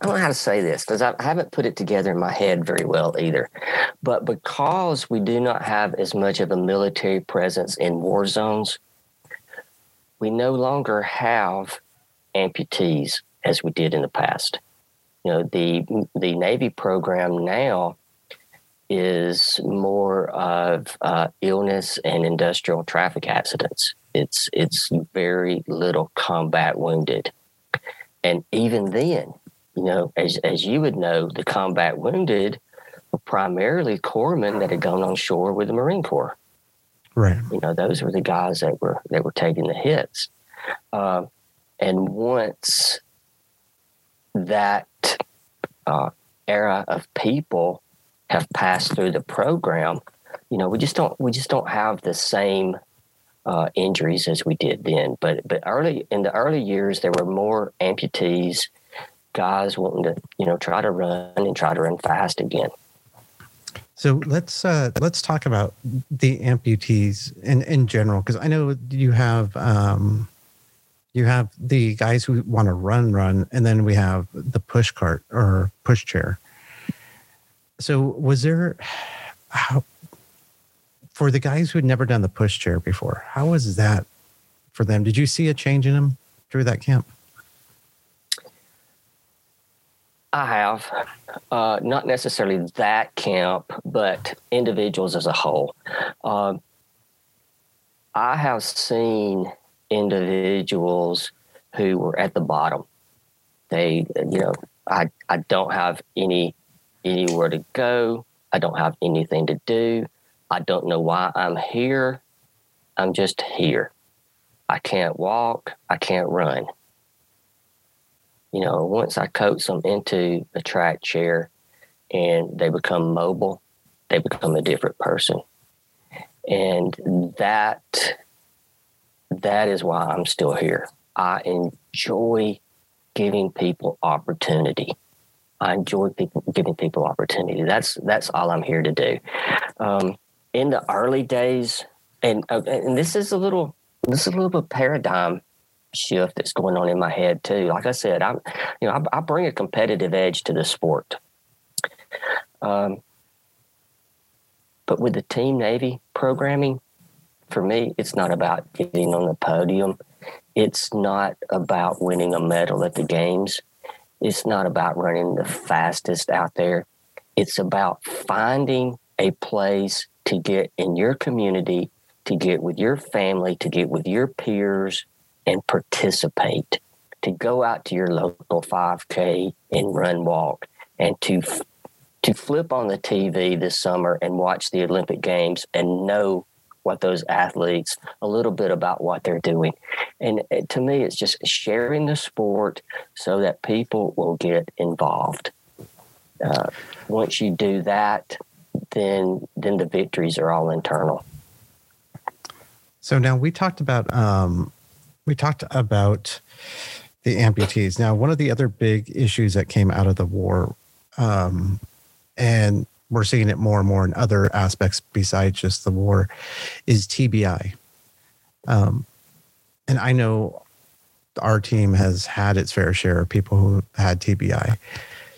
I don't know how to say this because I haven't put it together in my head very well either. But because we do not have as much of a military presence in war zones, we no longer have amputees as we did in the past. You know, the the Navy program now is more of uh, illness and industrial traffic accidents. It's it's very little combat wounded, and even then, you know, as as you would know, the combat wounded were primarily corpsmen that had gone on shore with the Marine Corps. Right. You know, those were the guys that were that were taking the hits, uh, and once that uh, era of people have passed through the program, you know, we just don't we just don't have the same uh, injuries as we did then. But but early in the early years, there were more amputees, guys wanting to you know try to run and try to run fast again. So let's uh, let's talk about the amputees in in general because I know you have um, you have the guys who want to run run, and then we have the push cart or push chair. So was there how for the guys who had never done the push chair before, how was that for them? Did you see a change in them through that camp? I have, uh, not necessarily that camp, but individuals as a whole. Um, I have seen individuals who were at the bottom. They, you know, I, I don't have any anywhere to go. I don't have anything to do. I don't know why I'm here. I'm just here. I can't walk. I can't run. You know, once I coach them into a track chair and they become mobile, they become a different person. And that that is why I'm still here. I enjoy giving people opportunity. I enjoy people giving people opportunity. That's that's all I'm here to do. Um, in the early days, and uh, and this is a little this is a little bit paradigm shift that's going on in my head too. Like I said, I'm you know I, I bring a competitive edge to the sport. Um, but with the Team Navy programming, for me, it's not about getting on the podium. It's not about winning a medal at the games. It's not about running the fastest out there. It's about finding a place to get in your community, to get with your family, to get with your peers and participate, to go out to your local 5K and run walk, and to to flip on the TV this summer and watch the Olympic Games and know what those athletes, a little bit about what they're doing. And to me, it's just sharing the sport so that people will get involved. Uh, once you do that, then then the victories are all internal. So now we talked about um, we talked about the amputees. Now, one of the other big issues that came out of the war, um, and we're seeing it more and more in other aspects besides just the war, is TBI. Um, and I know our team has had its fair share of people who had TBI.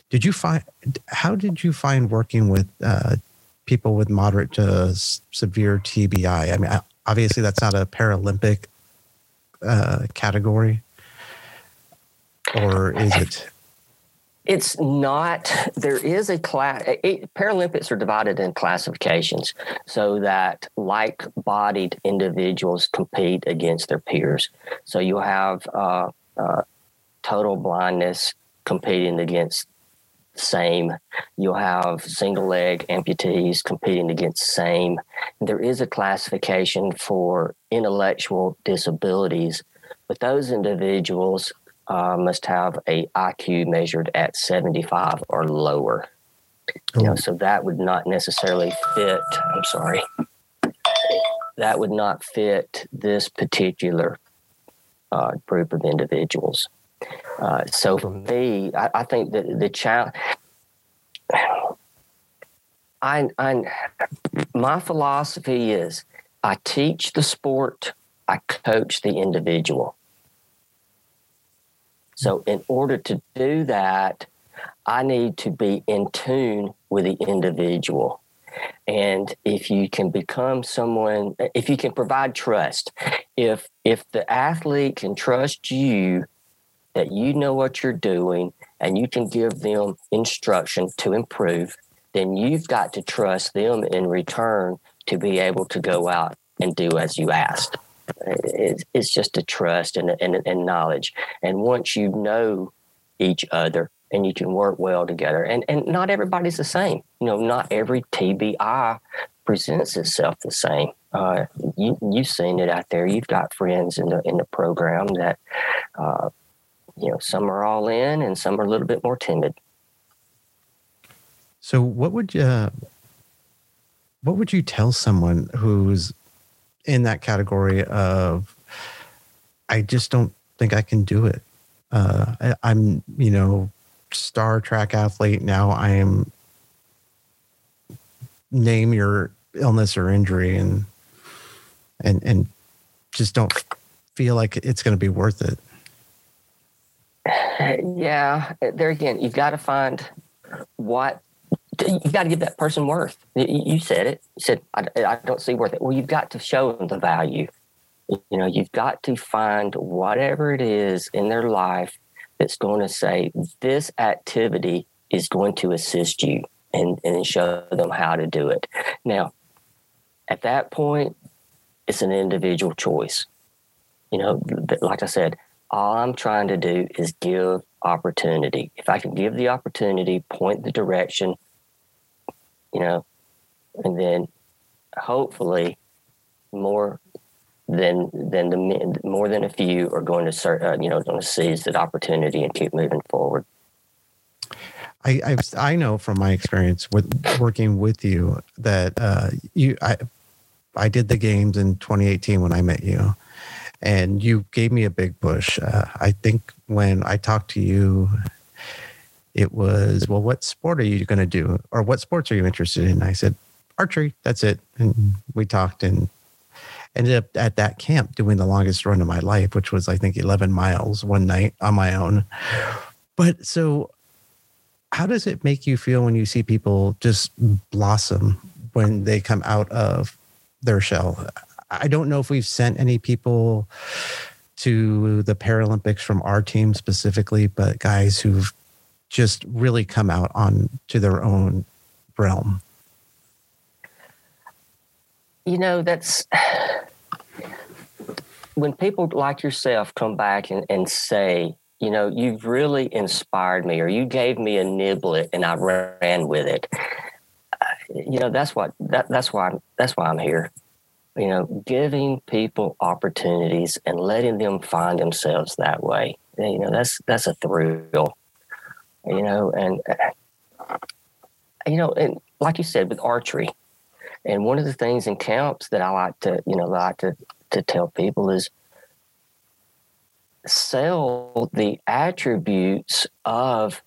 Did you find? How did you find working with uh, people with moderate to severe TBI? I mean, obviously that's not a Paralympic uh, category, or is it? It's not. There is a class. Paralympics are divided in classifications so that like-bodied individuals compete against their peers. So you have uh, uh, total blindness competing against same. You'll have single leg amputees competing against same. There is a classification for intellectual disabilities, but those individuals uh, must have a IQ measured at 75 or lower. You know, so that would not necessarily fit. I'm sorry. That would not fit this particular uh, group of individuals. Uh, so for me, I, I think that the child, I, I, my philosophy is I teach the sport, I coach the individual. So, in order to do that, I need to be in tune with the individual. And if you can become someone, if you can provide trust, if if the athlete can trust you that you know what you're doing and you can give them instruction to improve, then you've got to trust them in return to be able to go out and do as you asked it's just a trust and, and, and knowledge. And once you know each other and you can work well together, and, and not everybody's the same. You know, not every TBI presents itself the same. Uh, you, you've seen it out there. You've got friends in the in the program that, uh, you know, some are all in and some are a little bit more timid. So, what would you what would you tell someone who's in that category of I just don't think I can do it. Uh, I, am you know, star track athlete. Now I am name your illness or injury and and and just don't feel like it's going to be worth it. Yeah, there again, you've got to find what you got to give that person worth. You said it. You said, I, I don't see worth it. Well, you've got to show them the value. You know, you've got to find whatever it is in their life that's going to say, this activity is going to assist you and, and show them how to do it. Now, at that point, it's an individual choice. You know, like I said, all I'm trying to do is give opportunity. If I can give the opportunity, point the direction, you know, and then hopefully more than than the more than a few are going to uh, you know going to seize that opportunity and keep moving forward. I I've, i know from my experience with working with you that uh, you I I did the games in 2018 when I met you, and you gave me a big push. Uh, I think when I talked to you, it was well, what sport are you going to do, or what sports are you interested in? I said archery. That's it, and we talked and ended up at that camp doing the longest run of my life, which was I think 11 miles one night on my own. But so how does it make you feel when you see people just blossom when they come out of their shell? I don't know if we've sent any people to the Paralympics from our team specifically, but guys who've just really come out on to their own realm. You know, that's when people like yourself come back and, and say, you know, you've really inspired me, or you gave me a niblet and I ran with it. Uh, you know, that's what that, that's why I'm, that's why I'm here. You know, giving people opportunities and letting them find themselves that way. You know, that's that's a thrill. You know, and uh, you know, and like you said with archery, and one of the things in camps that I like to, you know, like to to tell people is sell the attributes of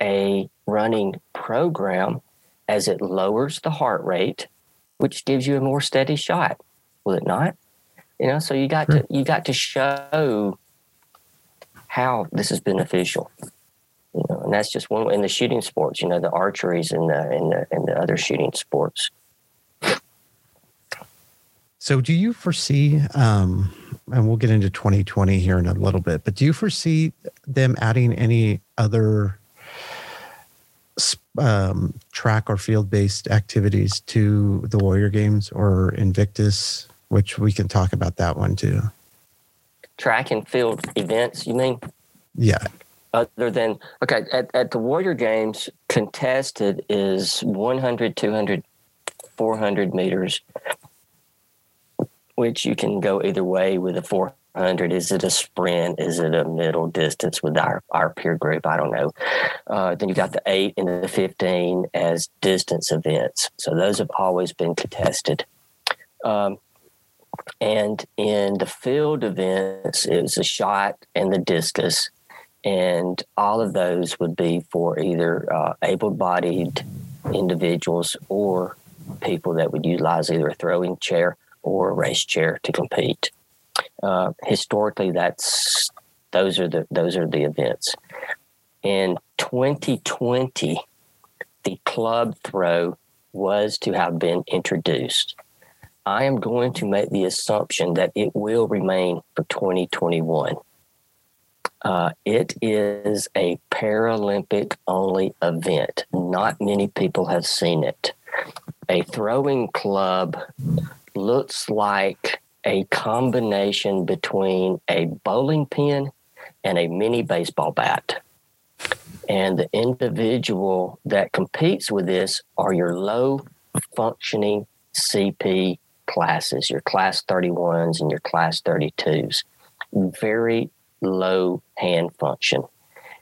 a running program as it lowers the heart rate, which gives you a more steady shot. Will it not? You know, so you got sure. to you got to show how this is beneficial. You know, and that's just one in the shooting sports. You know, the archeries and the and the and the other shooting sports. So, do you foresee, um, and we'll get into 2020 here in a little bit, but do you foresee them adding any other um, track or field based activities to the Warrior Games or Invictus, which we can talk about that one too? Track and field events, you mean? Yeah. Other than, okay, at, at the Warrior Games, contested is 100, 200, 400 meters which you can go either way with a 400. Is it a sprint? Is it a middle distance with our, our peer group? I don't know. Uh, then you got the 8 and the 15 as distance events. So those have always been contested. Um, and in the field events, it was a shot and the discus. And all of those would be for either uh, able bodied individuals or people that would utilize either a throwing chair or a race chair to compete. Uh, historically, that's those are the those are the events. In 2020, the club throw was to have been introduced. I am going to make the assumption that it will remain for 2021. Uh, it is a Paralympic only event. Not many people have seen it. A throwing club looks like a combination between a bowling pin and a mini baseball bat. And the individual that competes with this are your low functioning CP classes, your class 31s and your class 32s. Very low hand function.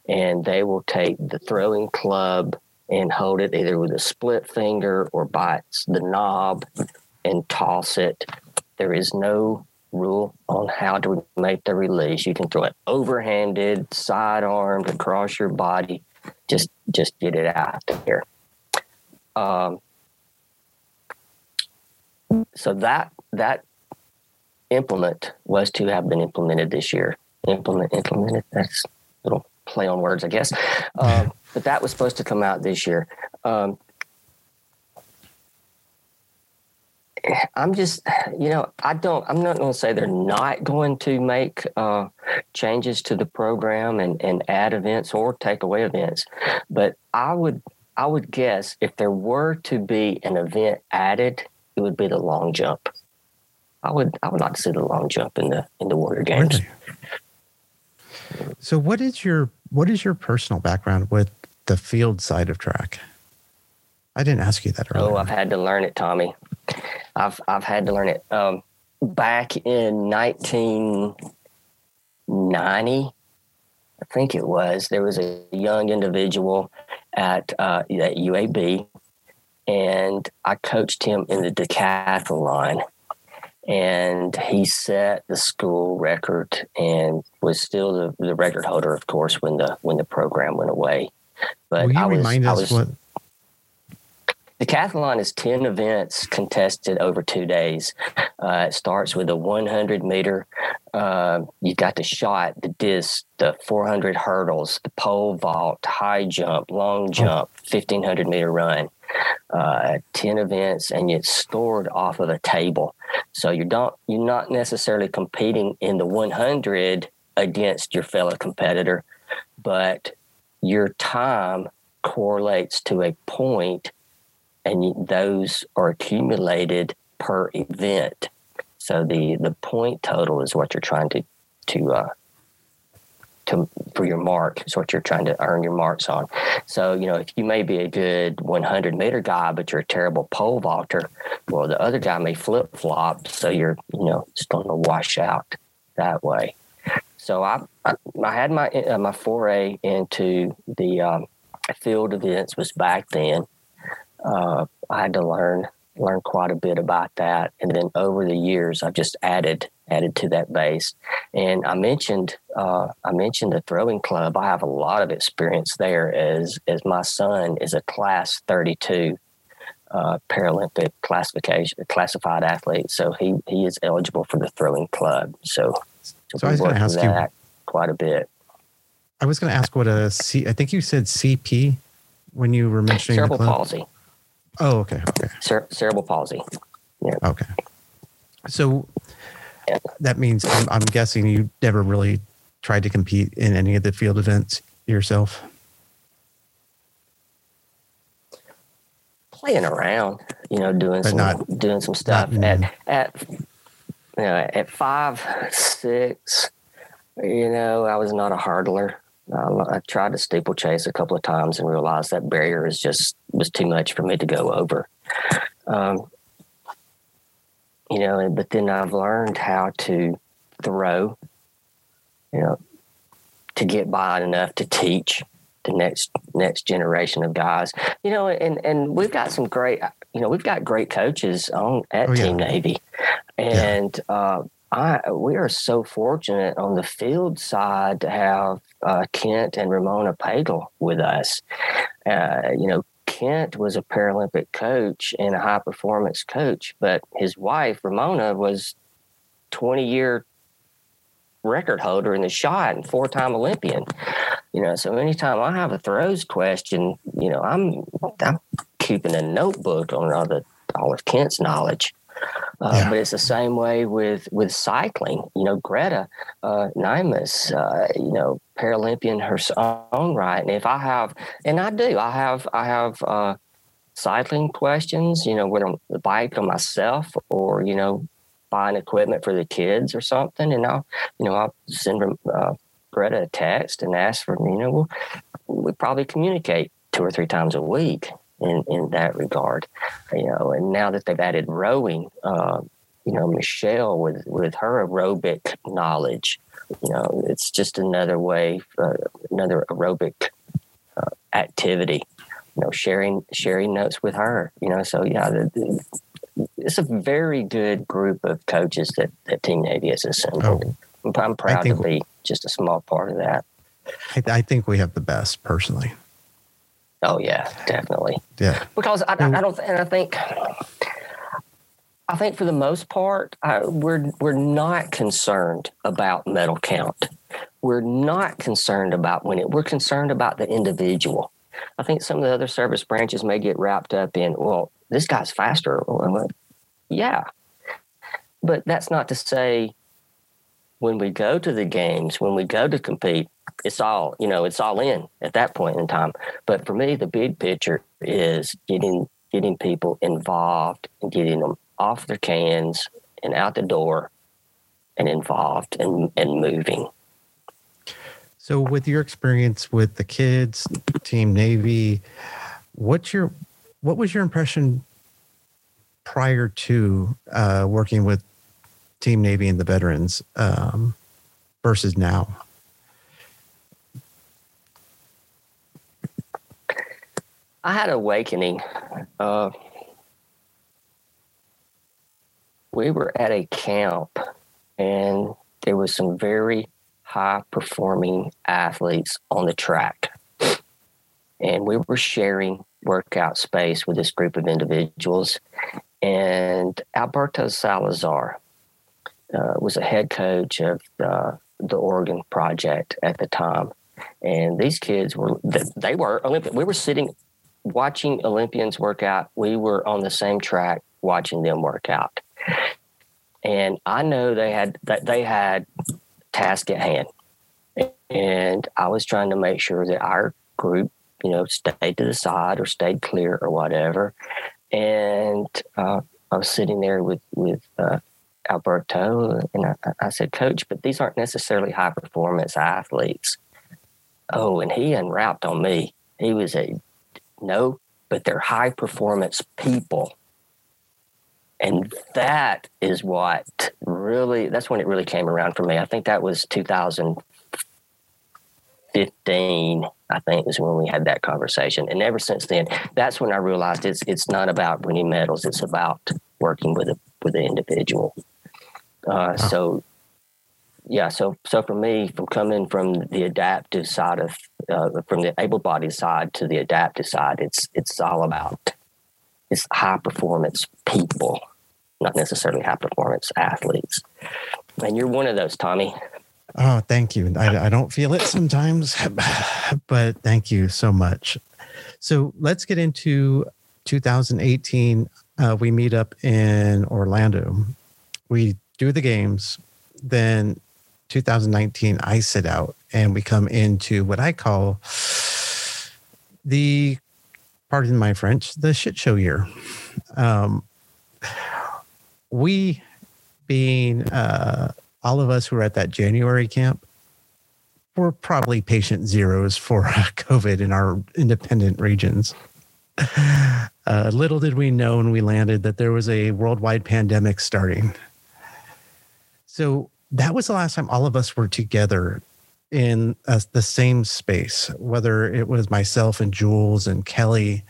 And they will take the throwing club and hold it either with a split finger or by the knob and toss it. There is no rule on how to make the release. You can throw it overhanded, side armed, across your body. Just just get it out there. Um, so that that implement was to have been implemented this year. Implement implemented. That's a little play on words, I guess. Um, but that was supposed to come out this year. Um, I'm just, you know, I don't, I'm not going to say they're not going to make uh, changes to the program and, and add events or take away events. But I would, I would guess if there were to be an event added, it would be the long jump. I would, I would like to see the long jump in the, in the Warrior Games. So what is your, what is your personal background with the field side of track? I didn't ask you that earlier. Oh, I've had to learn it, Tommy. I've I've had to learn it. Um, back in 1990, I think it was, there was a young individual at, uh, at UAB, and I coached him in the decathlon. And he set the school record and was still the, the record holder, of course, when the when the program went away. But Will you I was, remind us was, what The decathlon is 10 events contested over two days. Uh, it starts with a 100 meter. Uh, you got the shot, the disc, the 400 hurdles, the pole vault, high jump, long jump, 1500 meter run. Uh, 10 events and it's stored off of a table. So you don't, you're not necessarily competing in the 100 against your fellow competitor, but your time correlates to a point and those are accumulated per event. So the the point total is what you're trying to to uh, to for your mark is what you're trying to earn your marks on. So you know if you may be a good 100 meter guy, but you're a terrible pole vaulter, well the other guy may flip flop, so you're you know just going to wash out that way. So I I, had my uh, my foray into the um, field events was back then uh, I had to learn learn quite a bit about that. And then over the years, I've just added added to that base. And I mentioned uh, I mentioned the throwing club. I have a lot of experience there as as my son is a class 32 uh, Paralympic classification classified athlete. So he he is eligible for the throwing club. So, so, so I was going to ask you quite a bit. I was going to ask what a C. I think you said CP when you were mentioning cerebral palsy. Oh, okay. Okay. Cere- cerebral palsy. Yeah. Okay. So yeah. that means I'm, I'm guessing you never really tried to compete in any of the field events yourself. Playing around, you know, doing but some not, doing some stuff at at you know at five six. You know, I was not a hurdler. Um, I tried to steeplechase a couple of times and realized that barrier is just was too much for me to go over. Um, you know, but then I've learned how to throw. You know, to get by enough to teach the next next generation of guys. You know, and and we've got some great. You know, we've got great coaches on at oh, Team. Navy, and yeah. uh, I we are so fortunate on the field side to have uh, Kent and Ramona Pagel with us. Uh, you know, Kent was a Paralympic coach and a high performance coach, but his wife Ramona was twenty year record holder in the shot and four time Olympian. You know, so anytime I have a throws question, you know, I'm I'm keeping a notebook on all the all of Kent's knowledge. Uh, yeah. But it's the same way with with cycling. You know, Greta uh, Neimanas, uh, you know, Paralympian her own right. And if I have, and I do, I have, I have uh, cycling questions. You know, whether I'm the bike on myself or you know, buying equipment for the kids or something, and I'll, you know, I'll send uh, Greta a text and ask for, you know, we'll, we probably communicate two or three times a week in, in that regard. You know, and now that they've added rowing, uh, you know, Michelle with with her aerobic knowledge, you know, it's just another way, uh, another aerobic uh, activity. You know, sharing sharing notes with her. You know, so yeah, the, the, it's a very good group of coaches that, that Team Navy has assembled. Oh, I'm proud to be just a small part of that. I, I think we have the best personally. Oh yeah, definitely. Yeah. Because I, I, I don't, and I think, I think for the most part, I, we're we're not concerned about medal count. We're not concerned about when it. We're concerned about the individual. I think some of the other service branches may get wrapped up in, well, this guy's faster. Yeah, but that's not to say when we go to the games, when we go to compete, it's all you know it's all in at that point in time but for me the big picture is getting getting people involved and getting them off their cans and out the door and involved and, and moving so with your experience with the kids team navy what's your what was your impression prior to uh, working with Team Navy and the veterans um, versus now? I had awakening. Uh, we were at a camp, and there was some very high performing athletes on the track, and we were sharing workout space with this group of individuals. And Alberto Salazar uh, was a head coach of the, the Oregon Project at the time. And these kids were, they were Olympic. We were sitting watching Olympians work out. We were on the same track watching them work out. And I know they had that they had task at hand. And I was trying to make sure that our group you know, stayed to the side or stayed clear or whatever. And uh, I was sitting there with with uh, Alberto, and I, I, said, "Coach, but these aren't necessarily high performance athletes." Oh, and he unwrapped on me. He was a no, but they're high performance people. And that is what really, that's when it really came around for me. I think that was 2015 I think is when we had that conversation. And ever since then, that's when I realized it's it's not about winning medals; it's about working with a with an individual. Uh, So, yeah, so so for me, from coming from the adaptive side of uh, from the able-bodied side to the adaptive side, it's it's all about it's high performance people, not necessarily high performance athletes. And you're one of those, Tommy. Oh, thank you. I, I don't feel it sometimes, but thank you so much. So let's get into 2018. Uh, we meet up in Orlando. We do the games. Then 2019, I sit out and we come into what I call the, pardon my French, the shit show year. Um, we being uh, all of us who were at that January camp were probably patient zeros for COVID in our independent regions. Uh, little did we know when we landed that there was a worldwide pandemic starting. So that was the last time all of us were together in uh, the same space, whether it was myself and Jules and Kelly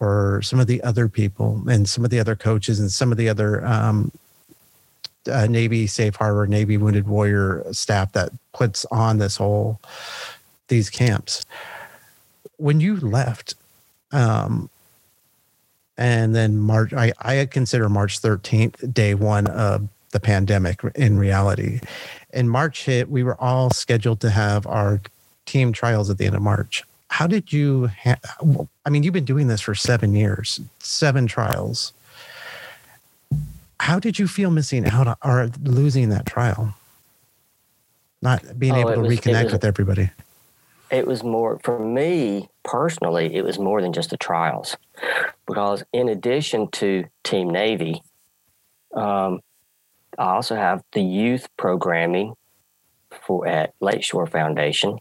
or some of the other people and some of the other coaches and some of the other um, uh, Navy Safe Harbor, Navy Wounded Warrior staff that puts on this whole these camps. When you left, um, and then March, I, I consider March 13th day one of the pandemic in reality. And March hit, we were all scheduled to have our team trials at the end of March. How did you? Ha- I mean, you've been doing this for seven years, seven trials how did you feel missing out or losing that trial? Not being oh, able to was, reconnect was, with everybody. It was more for me personally. It was more than just the trials, because in addition to Team Navy, um, I also have the youth programming for at Lakeshore Foundation,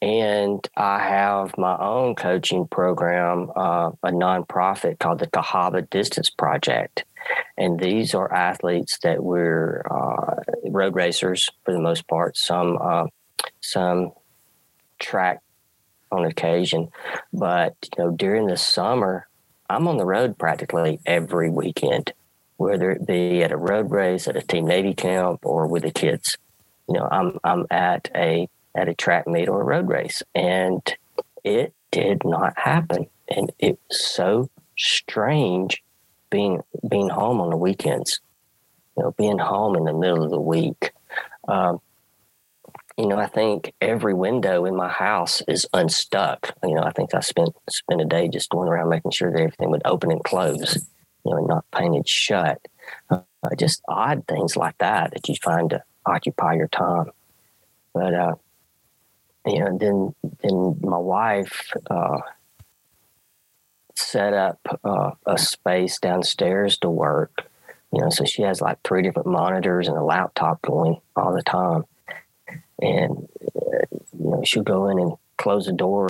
and I have my own coaching program, uh, a nonprofit called the Cahaba Distance Project. And these are athletes that were uh, road racers for the most part. Some uh, some track on occasion, but you know during the summer, I'm on the road practically every weekend, whether it be at a road race, at a Team Navy camp, or with the kids. You know, I'm I'm at a at a track meet or a road race, and it did not happen, and it was so strange being being home on the weekends, you know, being home in the middle of the week. Um, you know, I think every window in my house is unstuck. You know, I think I spent spent a day just going around making sure that everything would open and close, you know, not painted shut. Uh, just odd things like that that you find to occupy your time. But uh, you know, then then my wife. Uh, set up uh, a space downstairs to work. You know, so she has like three different monitors and a laptop going all the time. And, uh, you know, she'll go in and close the door,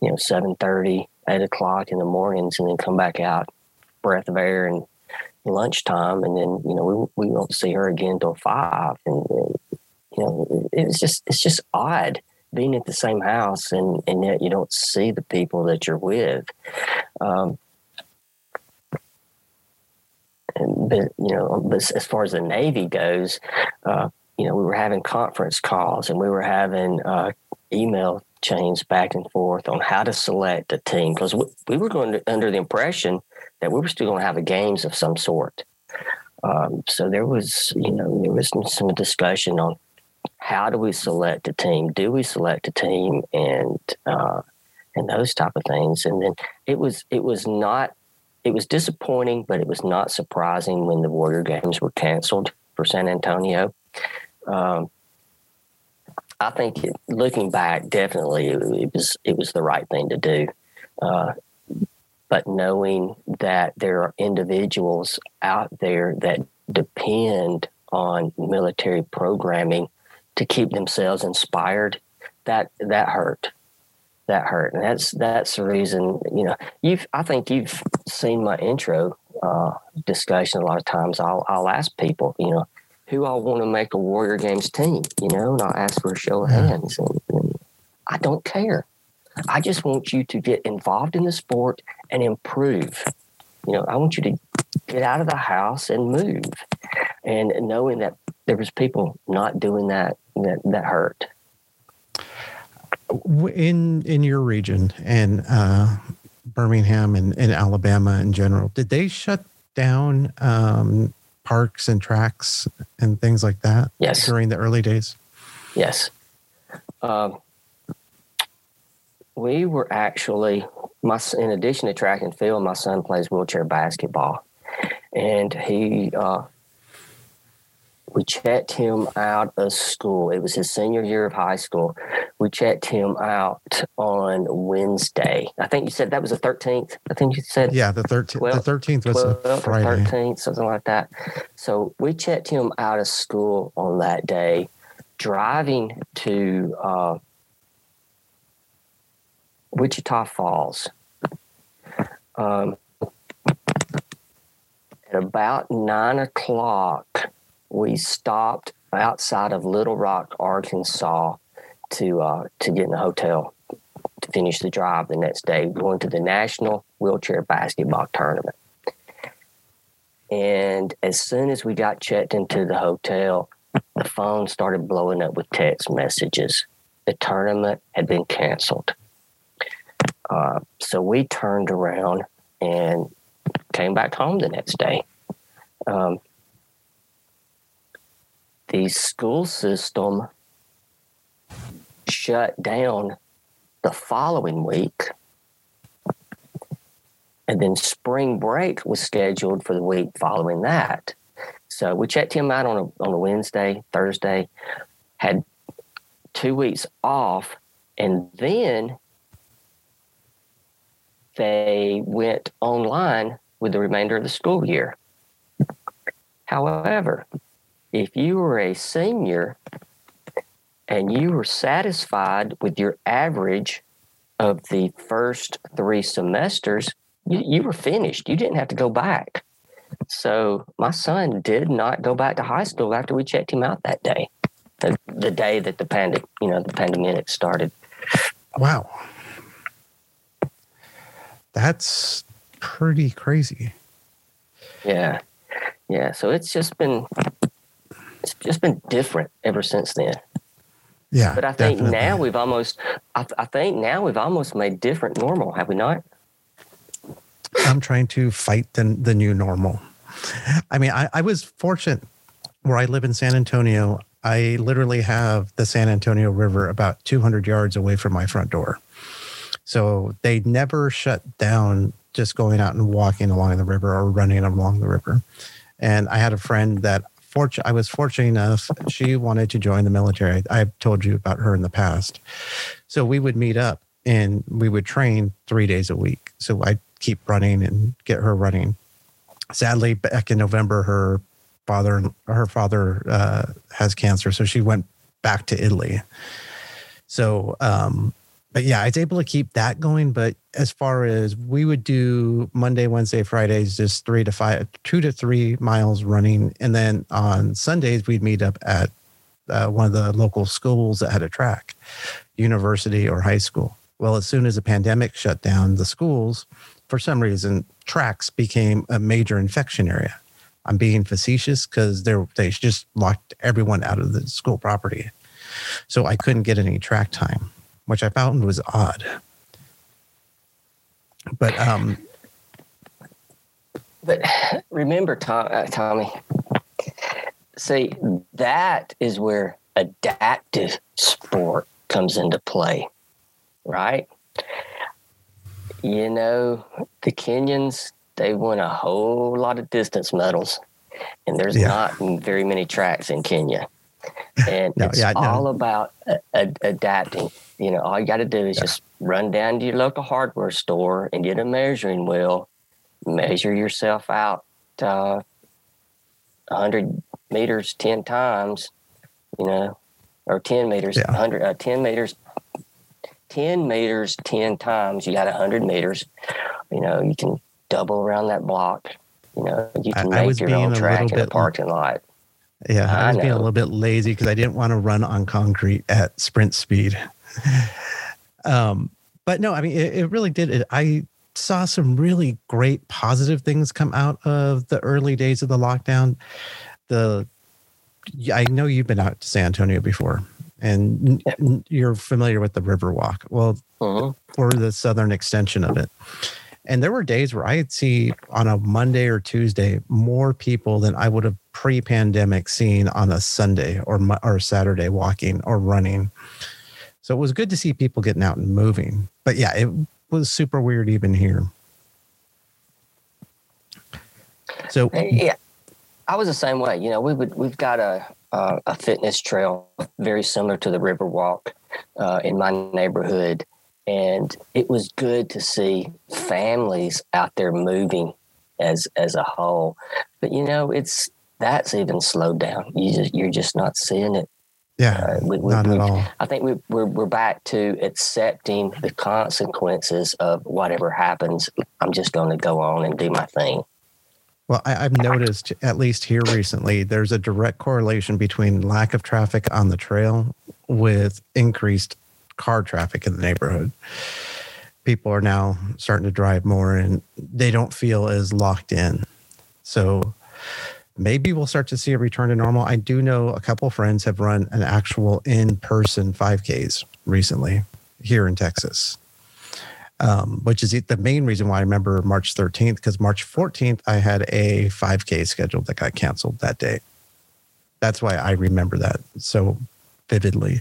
you know, 7.30, 8 o'clock in the mornings and then come back out, breath of air and, lunchtime, and then you know we we won't see her again till five, and you know it, it's just it's just odd being at the same house and and yet you don't see the people that you're with. Um, but you know, but as far as the Navy goes, uh, you know, we were having conference calls and we were having uh, email chains back and forth on how to select a team because we, we, were going to, under the impression that we were still going to have a games of some sort. Um, so there was, you know, there was some, some discussion on how do we select a team? Do we select a team and uh, and those type of things? And then it was it was not it was disappointing, but it was not surprising when the Warrior games were canceled for San Antonio. Um, I think looking back, definitely it, it, was it was the right thing to do. Uh, but knowing that there are individuals out there that depend on military programming to keep themselves inspired, that that hurt. That hurt, and that's that's the reason. You know, you've I think you've seen my intro uh, discussion a lot of times. I'll I'll ask people, you know, who I want to make a Warrior Games team, you know, and I'll ask for a show of hands, and, and I don't care. I just want you to get involved in the sport and improve. You know, I want you to get out of the house and move. And knowing that there was people not doing that that that hurt. In in your region and uh, Birmingham and, and Alabama in general, did they shut down um, parks and tracks and things like that? Yes. During the early days. Yes. Um, we were actually my in addition to track and field, my son plays wheelchair basketball, and he uh, we checked him out of school. It was his senior year of high school. We checked him out on Wednesday. I think you said that was the 13th. I think you said. Yeah, the 13th. the 13th was 12th a Friday. 13th, something like that. So we checked him out of school on that day, driving to uh, Wichita Falls. Um, at about nine o'clock, we stopped outside of Little Rock, Arkansas, to uh, to get in a hotel to finish the drive the next day, going to the National Wheelchair Basketball Tournament. And as soon as we got checked into the hotel, the phone started blowing up with text messages. The tournament had been canceled. Uh, so we turned around and came back home the next day. Um, the school system shut down the following week. And then spring break was scheduled for the week following that. So we checked him out on a, on a Wednesday, Thursday, had two weeks off, and then they went online with the remainder of the school year. However, if you were a senior and you were satisfied with your average of the first three semesters, you, you were finished. You didn't have to go back. So my son did not go back to high school after we checked him out that day, the, the day that the pandemic, you know, the pandemic started. Wow, that's pretty crazy. Yeah, yeah. So it's just been it's just been different ever since then. Yeah. But I think definitely. now we've almost, I, I think now we've almost made different normal, have we not? I'm trying to fight the, the new normal. I mean, I, I was fortunate where I live in San Antonio. I literally have the San Antonio River about 200 yards away from my front door. So they never shut down just going out and walking along the river or running along the river. And I had a friend that fortunate. I was fortunate enough. She wanted to join the military. I've told you about her in the past. So we would meet up and we would train three days a week. So I'd keep running and get her running. Sadly, back in November, her father her father uh, has cancer, so she went back to Italy. So um, but yeah, I was able to keep that going. But as far as we would do Monday, Wednesday, Fridays, just three to five, two to three miles running. And then on Sundays, we'd meet up at uh, one of the local schools that had a track, university or high school. Well, as soon as the pandemic shut down the schools, for some reason, tracks became a major infection area. I'm being facetious because they they just locked everyone out of the school property, so I couldn't get any track time which I found was odd. But um, but remember, Tom, uh, Tommy. See, that is where adaptive sport comes into play, right? You know, the Kenyans, they won a whole lot of distance medals, and there's yeah. not very many tracks in Kenya. And no, it's yeah, all no. about adapting. You know, all you got to do is yeah. just run down to your local hardware store and get a measuring wheel, measure yourself out uh, 100 meters 10 times, you know, or 10 meters, yeah. 100, uh, 10 meters, 10 meters 10 times. You got 100 meters. You know, you can double around that block. You know, you can I, make I your own track in the parking lot. Yeah, I, I was being a little bit lazy because I didn't want to run on concrete at sprint speed. um, but no, I mean, it, it really did. It, I saw some really great positive things come out of the early days of the lockdown. The I know you've been out to San Antonio before, and you're familiar with the Riverwalk. Well, uh-huh. or the southern extension of it. And there were days where I'd see on a Monday or Tuesday more people than I would have pre-pandemic seen on a Sunday or or Saturday walking or running. So it was good to see people getting out and moving. But yeah, it was super weird even here. So yeah, I was the same way. You know, we would we've got a uh, a fitness trail very similar to the Riverwalk uh, in my neighborhood, and it was good to see families out there moving as as a whole. But you know, it's that's even slowed down. You just you're just not seeing it yeah, uh, we, we, not at all. I think we, we're we're back to accepting the consequences of whatever happens. I'm just going to go on and do my thing. Well, I, have noticed, at least here recently, there's a direct correlation between lack of traffic on the trail with increased car traffic in the neighborhood. People are now starting to drive more and they don't feel as locked in. So maybe we'll start to see a return to normal. I do know a couple friends have run an actual in person 5Ks recently here in Texas, um, which is the main reason why I remember March 13th, because March 14th, I had a 5K scheduled that got canceled that day. That's why I remember that so vividly.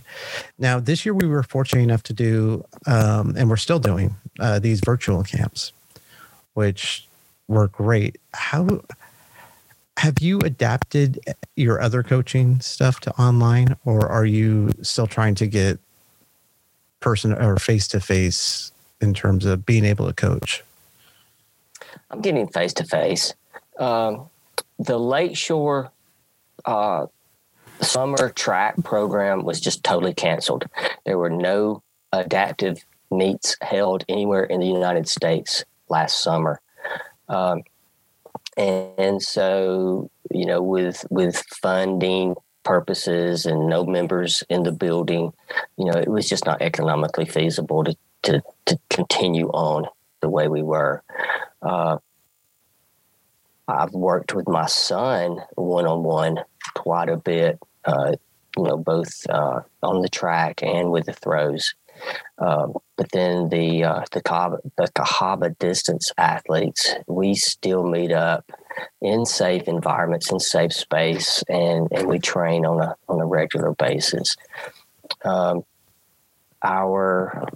Now, this year we were fortunate enough to do, um, and we're still doing uh, these virtual camps, which were great. How have you adapted your other coaching stuff to online or are you still trying to get person or face to face in terms of being able to coach i'm getting face to face the lakeshore uh, summer track program was just totally canceled. There were no adaptive meets held anywhere in the united states last summer. Um, and so you know with with funding purposes and no members in the building you know it was just not economically feasible to to, to continue on the way we were. Uh, i've worked with my son one-on-one quite a bit uh, you know both uh, on the track and with the throws um, but then the uh, the Cahaba, the Cahaba distance athletes, we still meet up in safe environments, in safe space, and, and we train on a on a regular basis. Um, our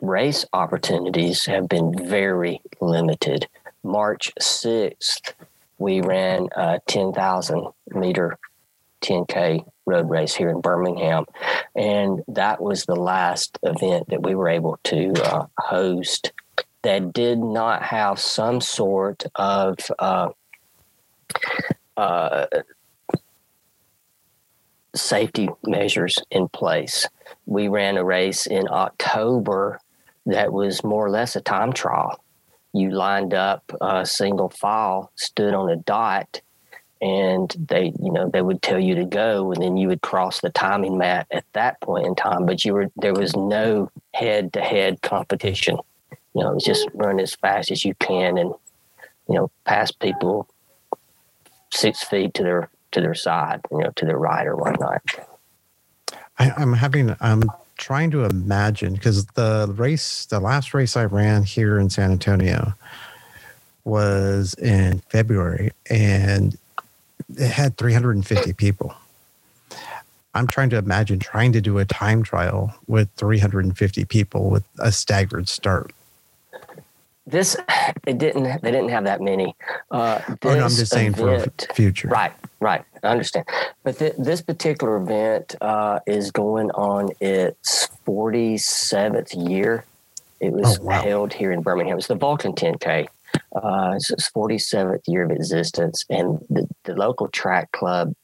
race opportunities have been very limited. March sixth, we ran a ten thousand meter 10K road race here in Birmingham. And that was the last event that we were able to uh, host that did not have some sort of uh, uh, safety measures in place. we ran a race in October that was more or less a time trial. You lined up a single file, stood on a dot, and they, you know, they would tell you to go, and then you would cross the timing mat at that point in time. But you were there was no head-to-head competition. You know, just run as fast as you can, and you know, pass people six feet to their to their side, you know, to their right or whatnot. I, I'm having I'm trying to imagine because the race, the last race I ran here in San Antonio was in February and it had 350 people. I'm trying to imagine trying to do a time trial with 350 people with a staggered start. This it didn't they didn't have that many. Uh, oh no, I'm just saying event, for future. Right, right. I understand. But th- this particular event uh, is going on its 47th year. It was oh, wow. held here in Birmingham. It's the Vulcan 10K. Uh, it's its 47th year of existence, and the, the local track club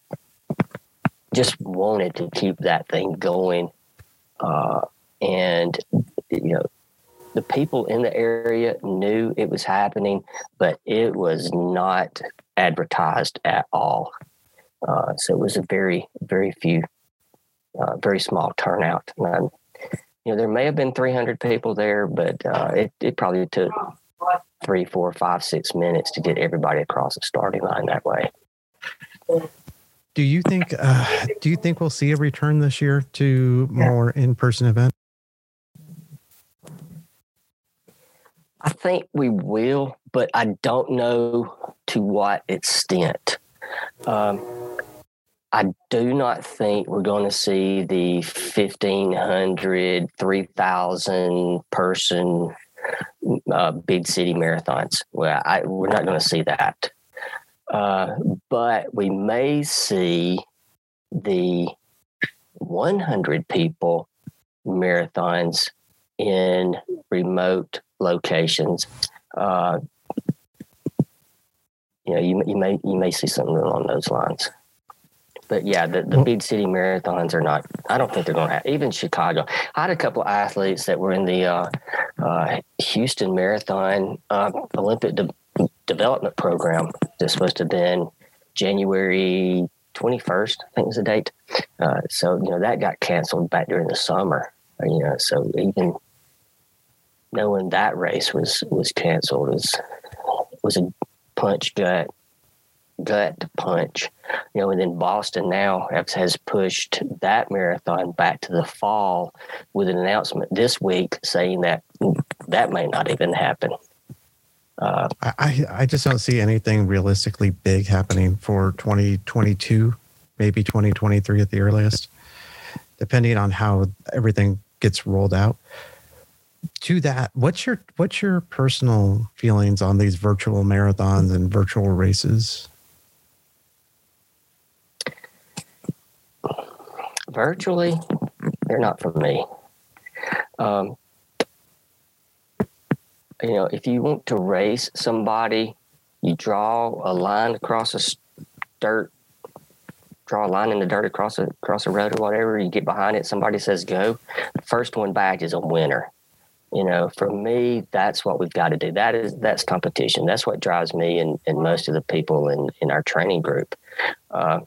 just wanted to keep that thing going. Uh, and you know, the people in the area knew it was happening, but it was not advertised at all. Uh, so it was a very, very few, uh, very small turnout. And, you know, there may have been 300 people there, but uh, it, it probably took three, four, five, six minutes to get everybody across the starting line that way. Do you think? Uh, do you think we'll see a return this year to more in-person events? I think we will, but I don't know to what extent. Um, I do not think we're going to see the 1,500, 3,000 person uh, big city marathons. Well, I, we're not going to see that. Uh, but we may see the 100 people marathons in remote locations. Uh, you know, you, you may you may see something along those lines. But yeah, the, the big city marathons are not. I don't think they're going to have. Even Chicago, I had a couple of athletes that were in the uh, uh, Houston Marathon uh, Olympic de- development program. That's supposed to have been January 21st, I think was the date. Uh, so you know that got canceled back during the summer. You know, so even knowing that race was was canceled was was a punch gut gut punch. You know and then boston now has pushed that marathon back to the fall with an announcement this week saying that that may not even happen. Uh, I, I just don't see anything realistically big happening for 2022 maybe 2023 at the earliest depending on how everything gets rolled out. To that, what's your what's your personal feelings on these virtual marathons and virtual races? Virtually, they're not for me. Um, you know, if you want to race somebody, you draw a line across a dirt, draw a line in the dirt across a across a road or whatever. You get behind it. Somebody says go. The First one back is a winner you know for me that's what we've got to do that is that's competition that's what drives me and, and most of the people in, in our training group uh,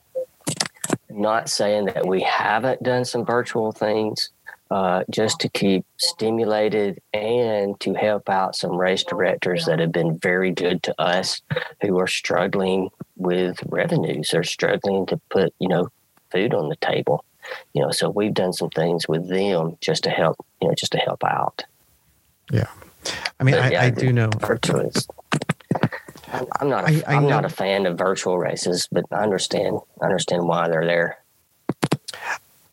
not saying that we haven't done some virtual things uh, just to keep stimulated and to help out some race directors that have been very good to us who are struggling with revenues. They're struggling to put you know food on the table. You know so we've done some things with them just to help you know just to help out. Yeah, I mean, I, yeah, I do know. Virtual I'm not. A, I, I'm not a fan of virtual races, but I understand. I understand why they're there.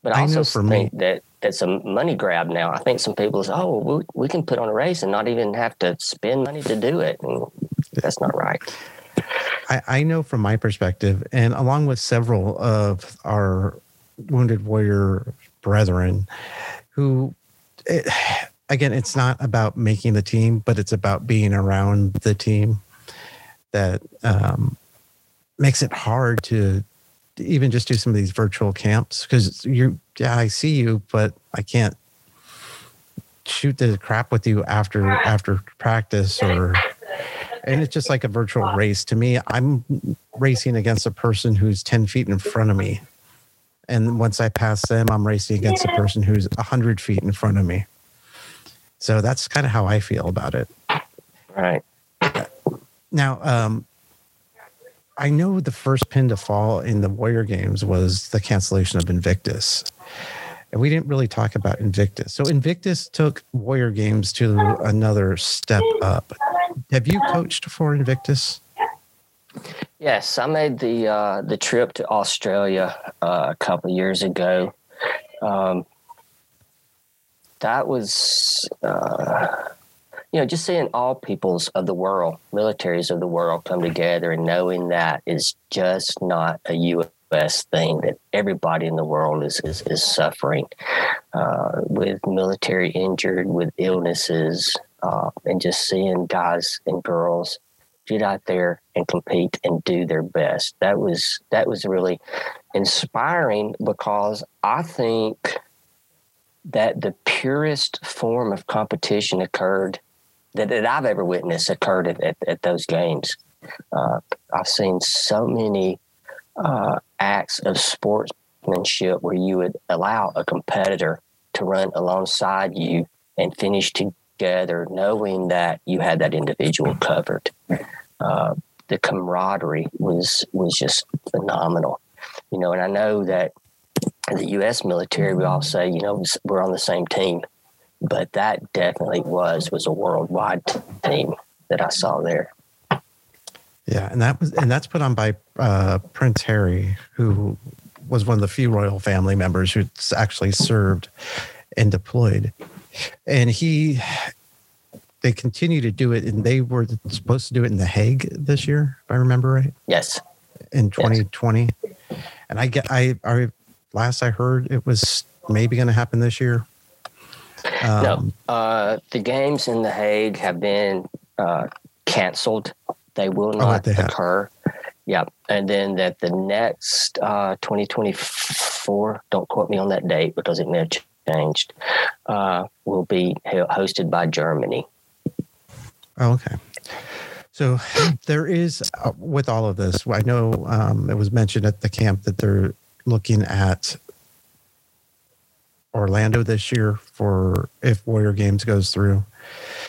But I also think me, that it's a money grab now. I think some people say, "Oh, we, we can put on a race and not even have to spend money to do it," and that's not right. I, I know from my perspective, and along with several of our wounded warrior brethren, who it, again, it's not about making the team, but it's about being around the team that um, makes it hard to even just do some of these virtual camps because you yeah i see you but i can't shoot the crap with you after after practice or and it's just like a virtual race. To me i'm racing against a person who's 10 feet in front of me. And once i pass them i'm racing against a person who's 100 feet in front of me. So that's kind of how i feel about it. Right now um I know the first pin to fall in the Warrior games was the cancellation of Invictus. And we didn't really talk about Invictus. So Invictus took Warrior games to another step up. Have you coached for Invictus? Yes, I made the uh, the trip to Australia uh, a couple years ago. Um, that was uh, you know, just seeing all peoples of the world, militaries of the world come together and knowing that is just not a U.S. thing, that everybody in the world is, is, is suffering uh, with military injured, with illnesses, uh, and just seeing guys and girls get out there and compete and do their best. That was that was really inspiring because I think that the purest form of competition occurred that, that I've ever witnessed occurred at, at, at those games. Uh, I've seen so many uh, acts of sportsmanship where you would allow a competitor to run alongside you and finish together, knowing that you had that individual covered. Uh, the camaraderie was was just phenomenal, you know. And I know that the U.S. military, we all say, you know, we're on the same team but that definitely was was a worldwide team that I saw there. Yeah, and that was and that's put on by uh, Prince Harry, who was one of the few royal family members who actually served and deployed, and he they continue to do it, and they were supposed to do it in the Hague this year, if I remember right. Yes. In 2020, yes. and I get I, I last I heard it was maybe going to happen this year. Um, no, uh, the games in The Hague have been uh, canceled. They will oh, not they occur. Yeah, and then that the next uh, 2024, don't quote me on that date because it may have changed, uh, will be hosted by Germany. Oh, okay. So there is, uh, with all of this, I know um, it was mentioned at the camp that they're looking at Orlando this year for if Warrior Games goes through.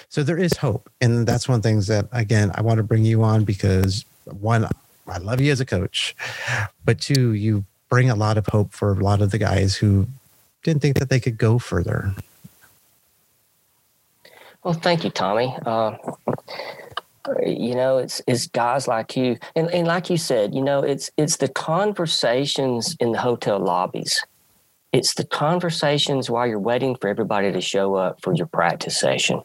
So there is hope. And that's one of the things that, again, I want to bring you on because one, I love you as a coach, but two, you bring a lot of hope for a lot of the guys who didn't think that they could go further. Well, thank you, Tommy. Uh, you know, it's it's guys like you, and, and like you said, you know, it's it's the conversations in the hotel lobbies it's the conversations while you're waiting for everybody to show up for your practice session.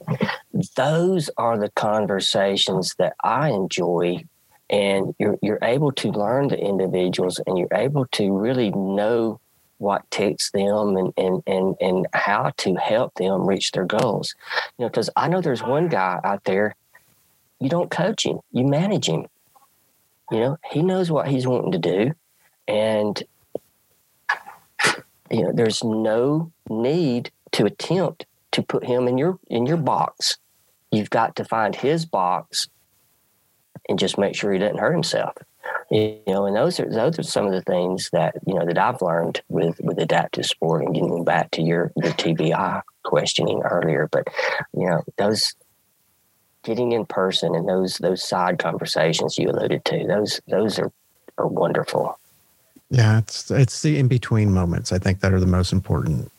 Those are the conversations that I enjoy. And you're, you're able to learn the individuals and you're able to really know what takes them and, and, and, and how to help them reach their goals. You know, because I know there's one guy out there, you don't coach him, you manage him. You know, he knows what he's wanting to do. And you know, there's no need to attempt to put him in your in your box. You've got to find his box and just make sure he doesn't hurt himself. You know, and those are those are some of the things that you know that I've learned with with adaptive sport and getting back to your your TBI questioning earlier. But you know, those getting in person and those those side conversations you alluded to, those those are are wonderful. Yeah, it's it's the in between moments I think that are the most important.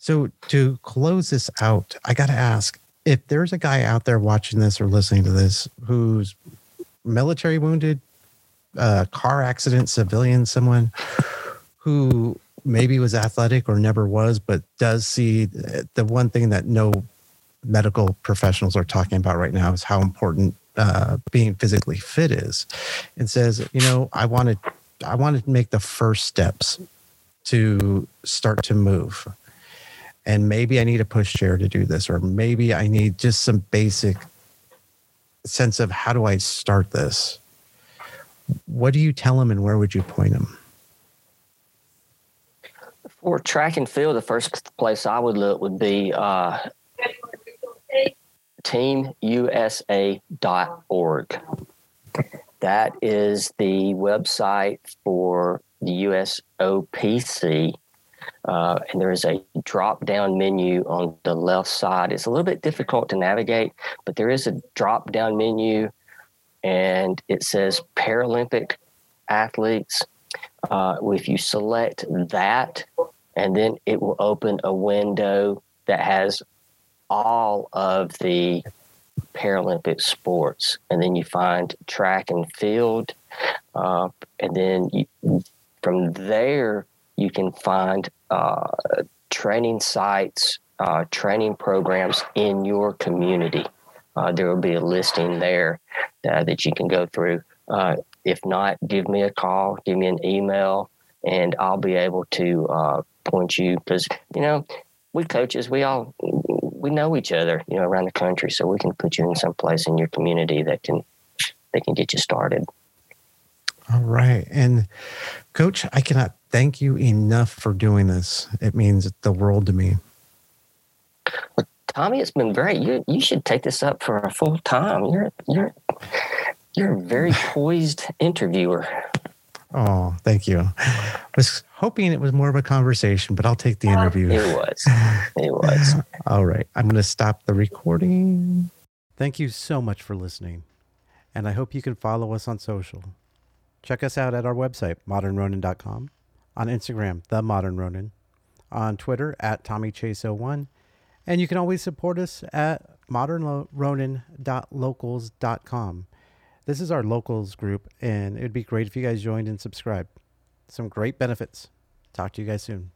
So to close this out, I got to ask if there's a guy out there watching this or listening to this who's military wounded, uh, car accident, civilian, someone who maybe was athletic or never was, but does see the one thing that no medical professionals are talking about right now is how important uh, being physically fit is, and says, you know, I want to I wanted to make the first steps to start to move. And maybe I need a push chair to do this, or maybe I need just some basic sense of how do I start this? What do you tell them and where would you point them? For track and field, the first place I would look would be uh, teamusa.org. That is the website for the USOPC. Uh, and there is a drop down menu on the left side. It's a little bit difficult to navigate, but there is a drop down menu and it says Paralympic athletes. Uh, if you select that, and then it will open a window that has all of the Paralympic sports. And then you find track and field. Uh, and then you, from there, you can find uh, training sites, uh, training programs in your community. Uh, there will be a listing there uh, that you can go through. Uh, if not, give me a call, give me an email, and I'll be able to point you because, you know, we coaches, we all we know each other, you know, around the country, so we can put you in some place in your community that can that can get you started. All right, and Coach, I cannot thank you enough for doing this. It means the world to me. Well, Tommy, it's been very. You you should take this up for a full time. You're you're you're a very poised interviewer. Oh, thank you. I was hoping it was more of a conversation, but I'll take the interview. It was. It was. All right. I'm going to stop the recording. Thank you so much for listening. And I hope you can follow us on social. Check us out at our website, modernronin.com, on Instagram, The Modern Ronin, on Twitter, at Tommy Chase01. And you can always support us at modernronin.locals.com. This is our locals group, and it'd be great if you guys joined and subscribed. Some great benefits. Talk to you guys soon.